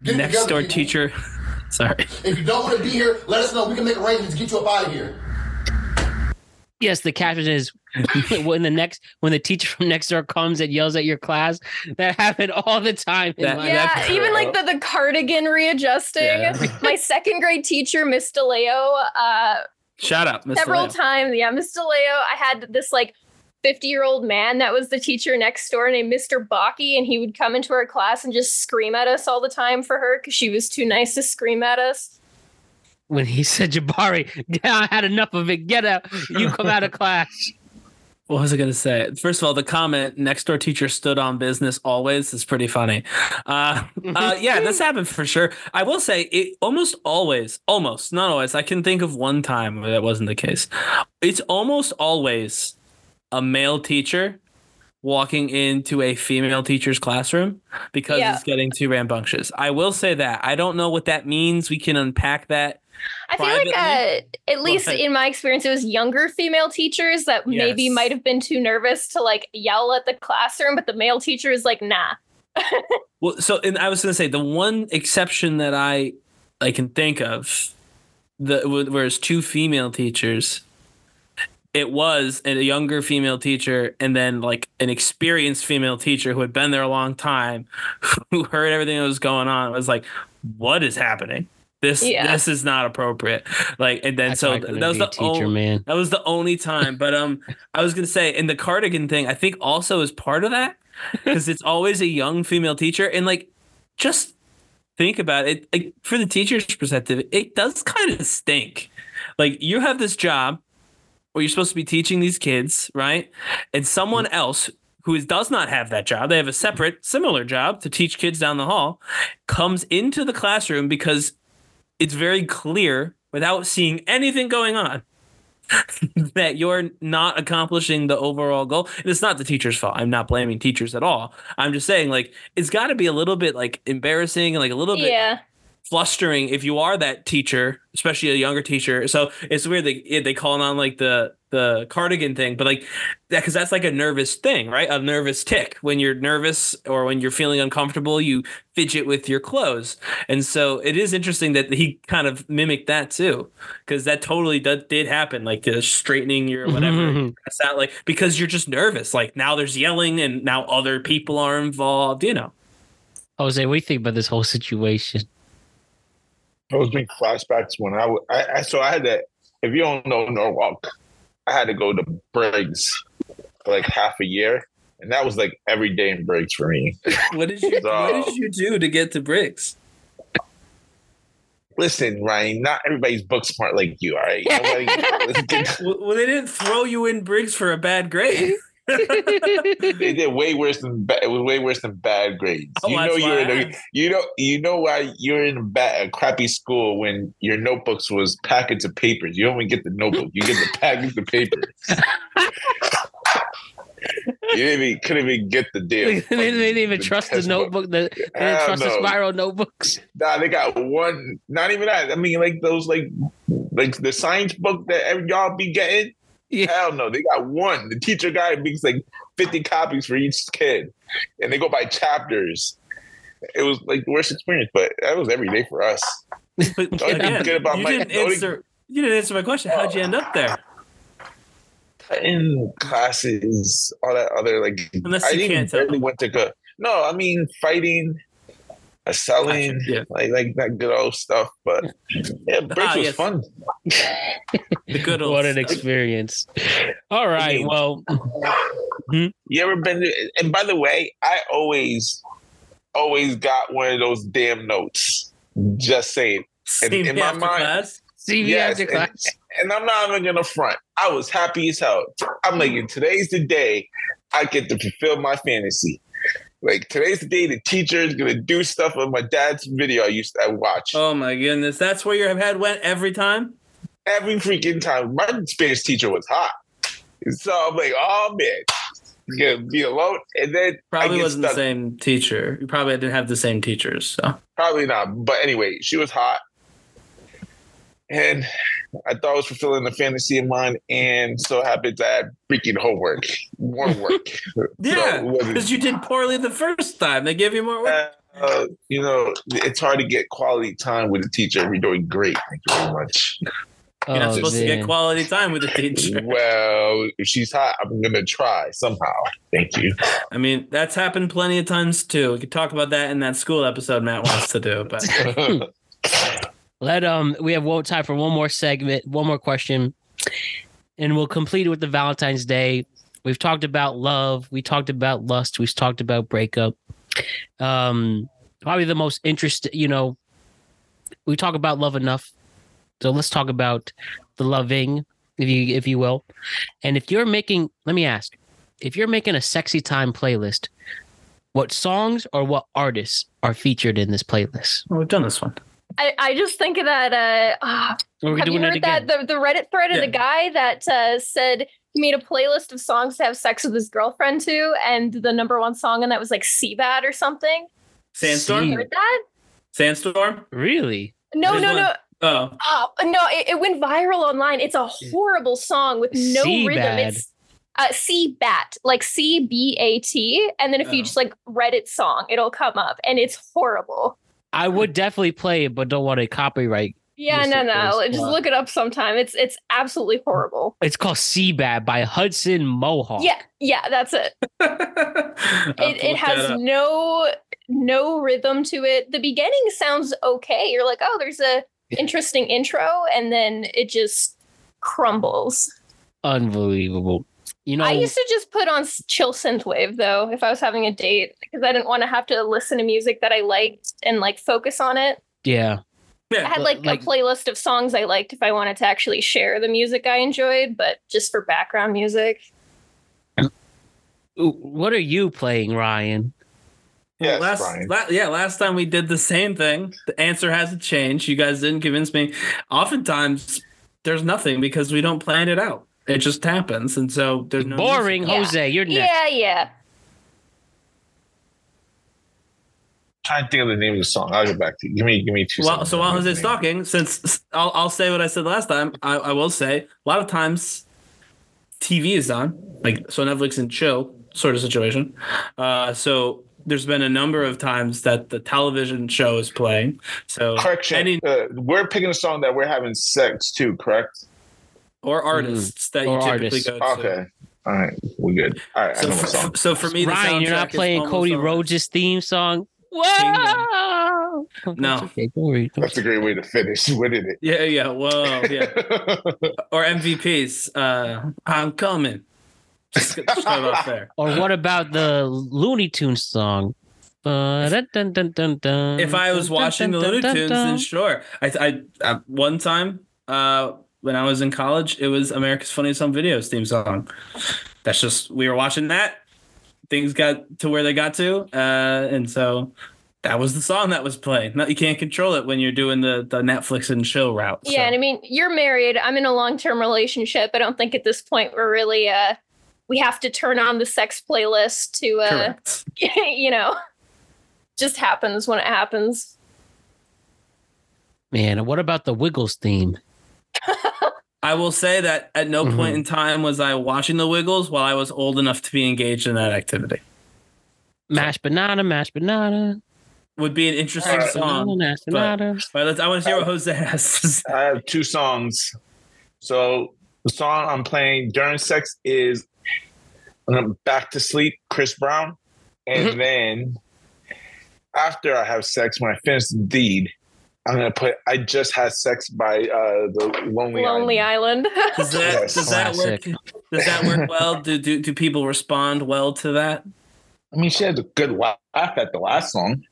Next door people. teacher. (laughs) Sorry. If you don't want to be here, let us know. We can make arrangements to get you up out of here. Yes, the caption is (laughs) when the next when the teacher from next door comes and yells at your class. That happened all the time. In That- my Yeah, even like the, the cardigan readjusting. Yeah. (laughs) My second grade teacher, Miss DeLeo, uh, Shout out, Miss several times. Yeah, Miss DeLeo. I had this like 50 year old man that was the teacher next door named Mr. Baki, and he would come into our class and just scream at us all the time for her because she was too nice to scream at us. When he said Jabari, yeah, (laughs) I had enough of it. Get out. You come out of (laughs) class. What was I going to say? First of all, the comment next door teacher stood on business always is pretty funny. Uh, uh, yeah, this (laughs) happened for sure. I will say it almost always, almost not always. I can think of one time where that wasn't the case. It's almost always a male teacher walking into a female teacher's classroom because Yeah. it's getting too rambunctious. I will say that. I don't know what that means. We can unpack that. I feel like, uh, at least in my experience, it was younger female teachers that maybe might have been too nervous to like yell at the classroom, but the male teacher is like, nah. (laughs) Well, so and I was going to say the one exception that I I can think of, the whereas two female teachers, it was a younger female teacher and then like an experienced female teacher who had been there a long time, (laughs) who heard everything that was going on. Was like, what is happening? This Yeah. this is not appropriate. Like, and then That's so why I couldn't that was the teacher, on- man. that was the only time. But um, (laughs) I was gonna say, in the cardigan thing, I think also is part of that (laughs) because it's always a young female teacher, and like, just think about it. Like for the teacher's perspective, it does kind of stink. Like you have this job where you're supposed to be teaching these kids, right? And someone else who does not have that job, they have a separate, similar job to teach kids down the hall, comes into the classroom because it's very clear without seeing anything going on (laughs) that you're not accomplishing the overall goal. And it's not the teacher's fault. I'm not blaming teachers at all. I'm just saying, like, it's got to be a little bit like embarrassing and like a little bit Yeah. Flustering if you are that teacher, especially a younger teacher. So it's weird they they call it on like the the cardigan thing, but like that because that's like a nervous thing, right? A nervous tick. When you're nervous or when you're feeling uncomfortable, you fidget with your clothes, and so it is interesting that he kind of mimicked that too, because that totally did, did happen, like the straightening your mm-hmm, whatever. Mm-hmm. That's not like because you're just nervous. Like now there's yelling and now other people are involved. You know. Jose, what do you think about this whole situation? Those bring flashbacks when I, w- I, I so I had to. If you don't know Norwalk, I had to go to Briggs for like half a year, and that was like every day in Briggs for me. (laughs) What did you So- What did you do to get to Briggs? Listen, Ryan, not everybody's book smart like you. All right, Nobody- (laughs) (laughs) well, well, they didn't throw you in Briggs for a bad grade. (laughs) they did way worse than ba- it was way worse than bad grades. Oh, you know you're why in a, you know you know why you're in a, bad, a crappy school when your notebooks was packets of papers. You don't even get the notebook, you get the (laughs) packets of papers. you didn't even couldn't even get the damn. they didn't even trust the notebook. The, they didn't trust the spiral notebooks. Nah, they got one. Not even that. I mean, like those, like, like the science book that y'all be getting. Hell no, they got one. The teacher guy makes like fifty copies for each kid, and they go by chapters. It was like the worst experience, but that was every day for us. But Don't even again, about you my didn't don't answer. You didn't answer my question. How'd you end up there? in classes, all that other like. Unless I you didn't can't tell. barely went to go. No, I mean fighting, selling, like like that good old stuff. But yeah, Briggs Ah, was yes. fun. The good old What an stuff. experience. All right. mean- Well, You ever been? To, and by the way, I always, always got one of those damn notes. Just saying. And See in my mind, class? See me and- class. And, I'm not even gonna front. I was happy as hell. I'm like, today's the day I get to fulfill my fantasy. Like today's the day the teacher is gonna do stuff on my dad's video I used to watch Oh my goodness, that's where your head went every time. every freaking time. My Spanish teacher was hot, so I'm like, oh man, gonna be alone. And then I Probably wasn't the same teacher. You probably didn't have the same teachers. So Probably not. But anyway, she was hot. And I thought I was fulfilling the fantasy of mine, and so happened to have freaking homework, more work. (laughs) yeah, So because you did poorly the first time. They gave you more work. uh, you know, it's hard to get quality time with a teacher. We're doing great. Thank you very much. You're not Oh, supposed to get quality time with the (laughs) teacher. Well, if she's hot, I'm gonna try somehow. Thank you. I mean, that's happened plenty of times too. We could talk about that in that school episode Matt wants to do, but (laughs) Let um we have time for one more segment, one more question, and we'll complete it with the Valentine's Day. We've talked about love, we talked about lust, we've talked about breakup. Um, probably the most interesting, you know, we talk about love enough, so let's talk about the loving, if you if you will. And if you're making, let me ask, if you're making a sexy time playlist, what songs or what artists are featured in this playlist? well, we've done this one. I, I just think of that uh, ah, have you heard that the, the Reddit thread of Yeah. the guy that uh, said he made a playlist of songs to have sex with his girlfriend to, and the number one song on that was like Cbat or something. Sandstorm. See. Heard that? Sandstorm. Really? No, There's no, one- no. Oh, Oh no! It, it went viral online. It's a horrible song with no Cbat. rhythm. It's uh, C bat, like C B A T, and then if you Oh. just like Reddit song, it'll come up, and it's horrible. I would definitely play it, but don't want to copyright. Yeah, no, no. Just Wow. look it up sometime. It's it's absolutely horrible. It's called Cbat by Hudson Mohawke. Yeah, yeah, that's it. (laughs) It, it has no no rhythm to it. The beginning sounds okay. You're like, oh, there's a interesting intro, and then it just crumbles. Unbelievable. You know, I used to just put on s- chill synthwave though if I was having a date because I didn't want to have to listen to music that I liked and like focus on it. yeah. I had like, like- a playlist of songs I liked if I wanted to actually share the music I enjoyed, but just for background music. What are you playing, Ryan? Well, Yes, last, Brian. la- yeah, last time we did the same thing. The answer hasn't changed. You guys didn't convince me. Oftentimes, there's nothing because we don't plan it out. It just happens, and so there's no Boring, music. Yeah. Jose. You're next. Yeah, yeah. trying to think of the name of the song. I'll get back to you. Give me, give me two. Well, so while I'll Jose's name. talking, since I'll, I'll say what I said last time, I, I will say a lot of times TV is on, like so Netflix and chill sort of situation. Uh, so there's been a number of times that the television show is playing. So correction. any uh, we're picking a song that we're having sex to, correct? Or artists that you typically artists. go to. Okay. All right. we're good. All right. I So know for, song. so for me, the Ryan, you're not playing Cody always- Rhodes' theme song. Kingdom. Whoa! No. Okay, don't worry. Don't That's a great way to finish. (laughs) Winning it. Yeah, yeah, whoa, yeah. (laughs) or MVPs. Uh, I'm coming. Just, just cut off there. Or what about the Looney Tunes song? If If I was watching the Looney Tunes, then sure. I, I, I one time uh, when I was in college, it was America's Funniest Home Videos theme song. That's just we were watching that. Things got to where they got to, uh, and so that was the song that was playing. No, you can't control it when you're doing the the Netflix and chill route. Yeah, and I mean, you're married. I'm in a long term relationship. I don't think at this point we're really uh we have to turn on the sex playlist to uh Correct. (laughs) you know just happens when it happens. Man, what about the Wiggles theme? I will say that at no point in time was I watching the Wiggles while I was old enough to be engaged in that activity. Mashed banana, mashed banana. Would be an interesting Alright. song. Mashed but- banana. All right, let's, I want to hear what Jose has. to say. I have two songs. So the song I'm playing during sex is um, "Back to Sleep," Chris Brown, and then after I have sex, when I finish the deed, I'm gonna put "I Just Had Sex" by uh, the Lonely, Lonely Island. Island. (laughs) Does that Yes. does that work? Does that work (laughs) well? Do, do do people respond well to that? I mean, she had a good laugh at the last song.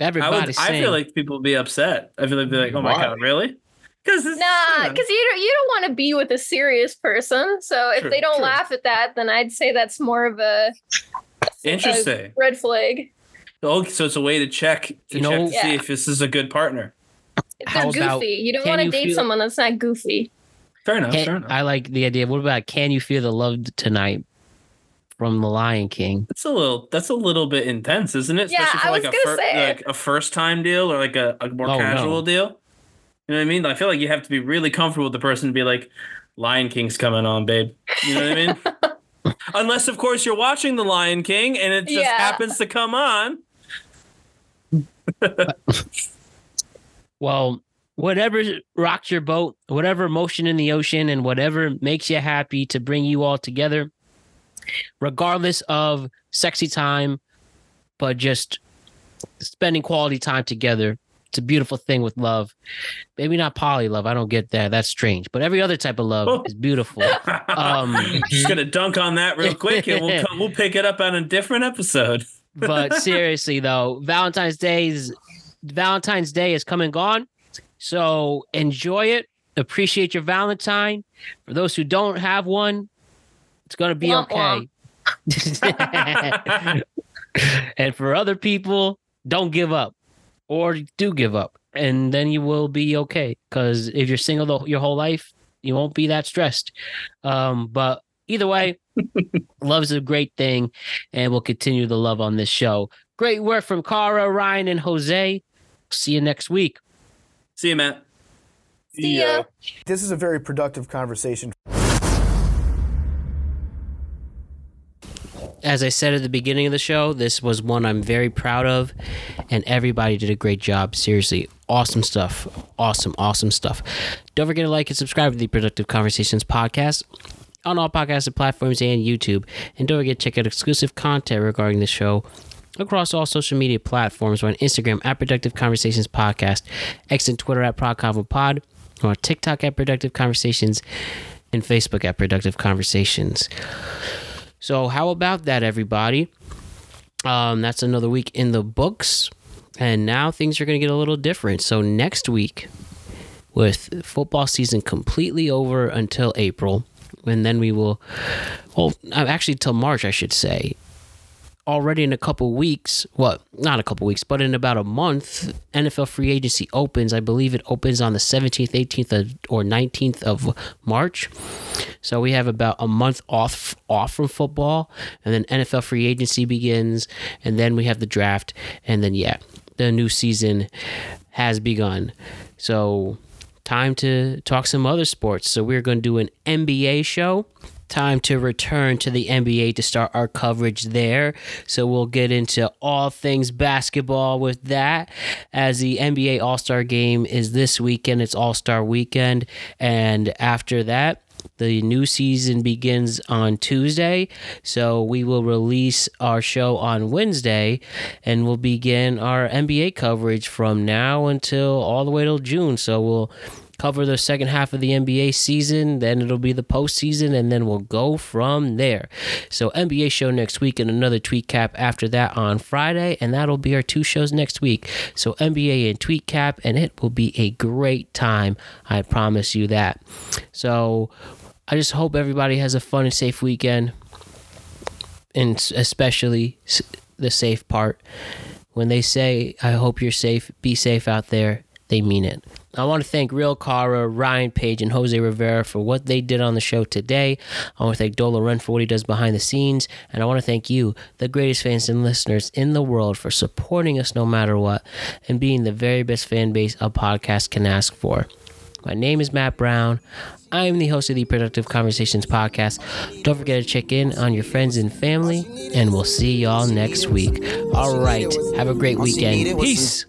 I Everybody would. I feel like people would be upset. I feel like they'd be like, "Oh my Why? god, really?" Because Nah, because you don't you don't want to be with a serious person. So if True, they don't true. laugh at that, then I'd say that's more of a, a interesting. red flag. Oh, so it's a way to check to You know- check to see if this is a good partner. If they're about, goofy, you don't want to date feel- someone that's not goofy. Fair enough. Can- fair enough. I like the idea. What about "Can You Feel the Love Tonight" from The Lion King? That's a little. That's a little bit intense, isn't it? Yeah, I was like a gonna say. like a first time deal or like a, a more Oh, no. casual deal. You know what I mean? I feel like you have to be really comfortable with the person to be like, "Lion King's coming on, babe." You know what I mean? (laughs) Unless, of course, you're watching The Lion King and it just Yeah. happens to come on. (laughs) Well, whatever rocks your boat, whatever motion in the ocean, and whatever makes you happy to bring you all together, regardless of sexy time, but just spending quality time together. It's a beautiful thing with love. Maybe not poly love. I don't get that. That's strange. But every other type of love is beautiful. Um, (laughs) just gonna dunk on that real quick, and we'll (laughs) come, we'll pick it up on a different episode. but seriously though, Valentine's Day is Valentine's Day is come and gone. So enjoy it. Appreciate your Valentine. For those who don't have one, it's gonna be Womp okay. (laughs) (laughs) and for other people, don't give up. Or do give up. And then you will be okay. Because if you're single the, your whole life, you won't be that stressed. Um, but either way, (laughs) love is a great thing, and we'll continue the love on this show. Great work from Cara, Ryan, and Jose. See you next week. See you, Matt. See ya. This is a very productive conversation. As I said at the beginning of the show, this was one I'm very proud of, and everybody did a great job. Seriously, awesome stuff. Awesome, awesome stuff. Don't forget to like and subscribe to the Productive Conversations podcast on all podcasting platforms and YouTube. And don't forget to check out exclusive content regarding the show across all social media platforms. We're on Instagram at Productive Conversations Podcast, X and Twitter at ProdConvoPod, or on TikTok at Productive Conversations, and Facebook at Productive Conversations. So, how about that, everybody? Um, that's another week in the books. And now things are going to get a little different. So, next week, with football season completely over until April, and then we will, well, uh, actually, till March, I should say. Already in a couple weeks, what, not a couple weeks, but in about a month, NFL free agency opens. I believe it opens on the 17th, 18th, of, or 19th of March. So we have about a month off off from football, and then NFL free agency begins, and then we have the draft, and then yeah, the new season has begun. So time to talk some other sports. So we're going to do an NBA show. Time to return to the NBA to start our coverage there. So we'll get into all things basketball with that as the NBA All Star game is this weekend. It's All Star weekend. And after that, the new season begins on Tuesday, so we will release our show on Wednesday and we'll begin our NBA coverage from now until all the way till June. So we'll cover the second half of the NBA season. Then it'll be the postseason, and then we'll go from there. So, NBA show next week and another tweet cap after that on Friday, and that'll be our two shows next week. So, NBA and tweet cap, and it will be a great time. I promise you that. So, I just hope everybody has a fun and safe weekend, and especially the safe part. When they say, I hope you're safe, be safe out there, they mean it. I want to thank Real Cara, Ryan Page, and Jose Rivera for what they did on the show today. I want to thank Dola Run for what he does behind the scenes. And I want to thank you, the greatest fans and listeners in the world, for supporting us no matter what and being the very best fan base a podcast can ask for. My name is Matt Brown. I am the host of the Productive Conversations podcast. Don't forget to check in on your friends and family, and we'll see y'all next week. All right. Have a great weekend. Peace.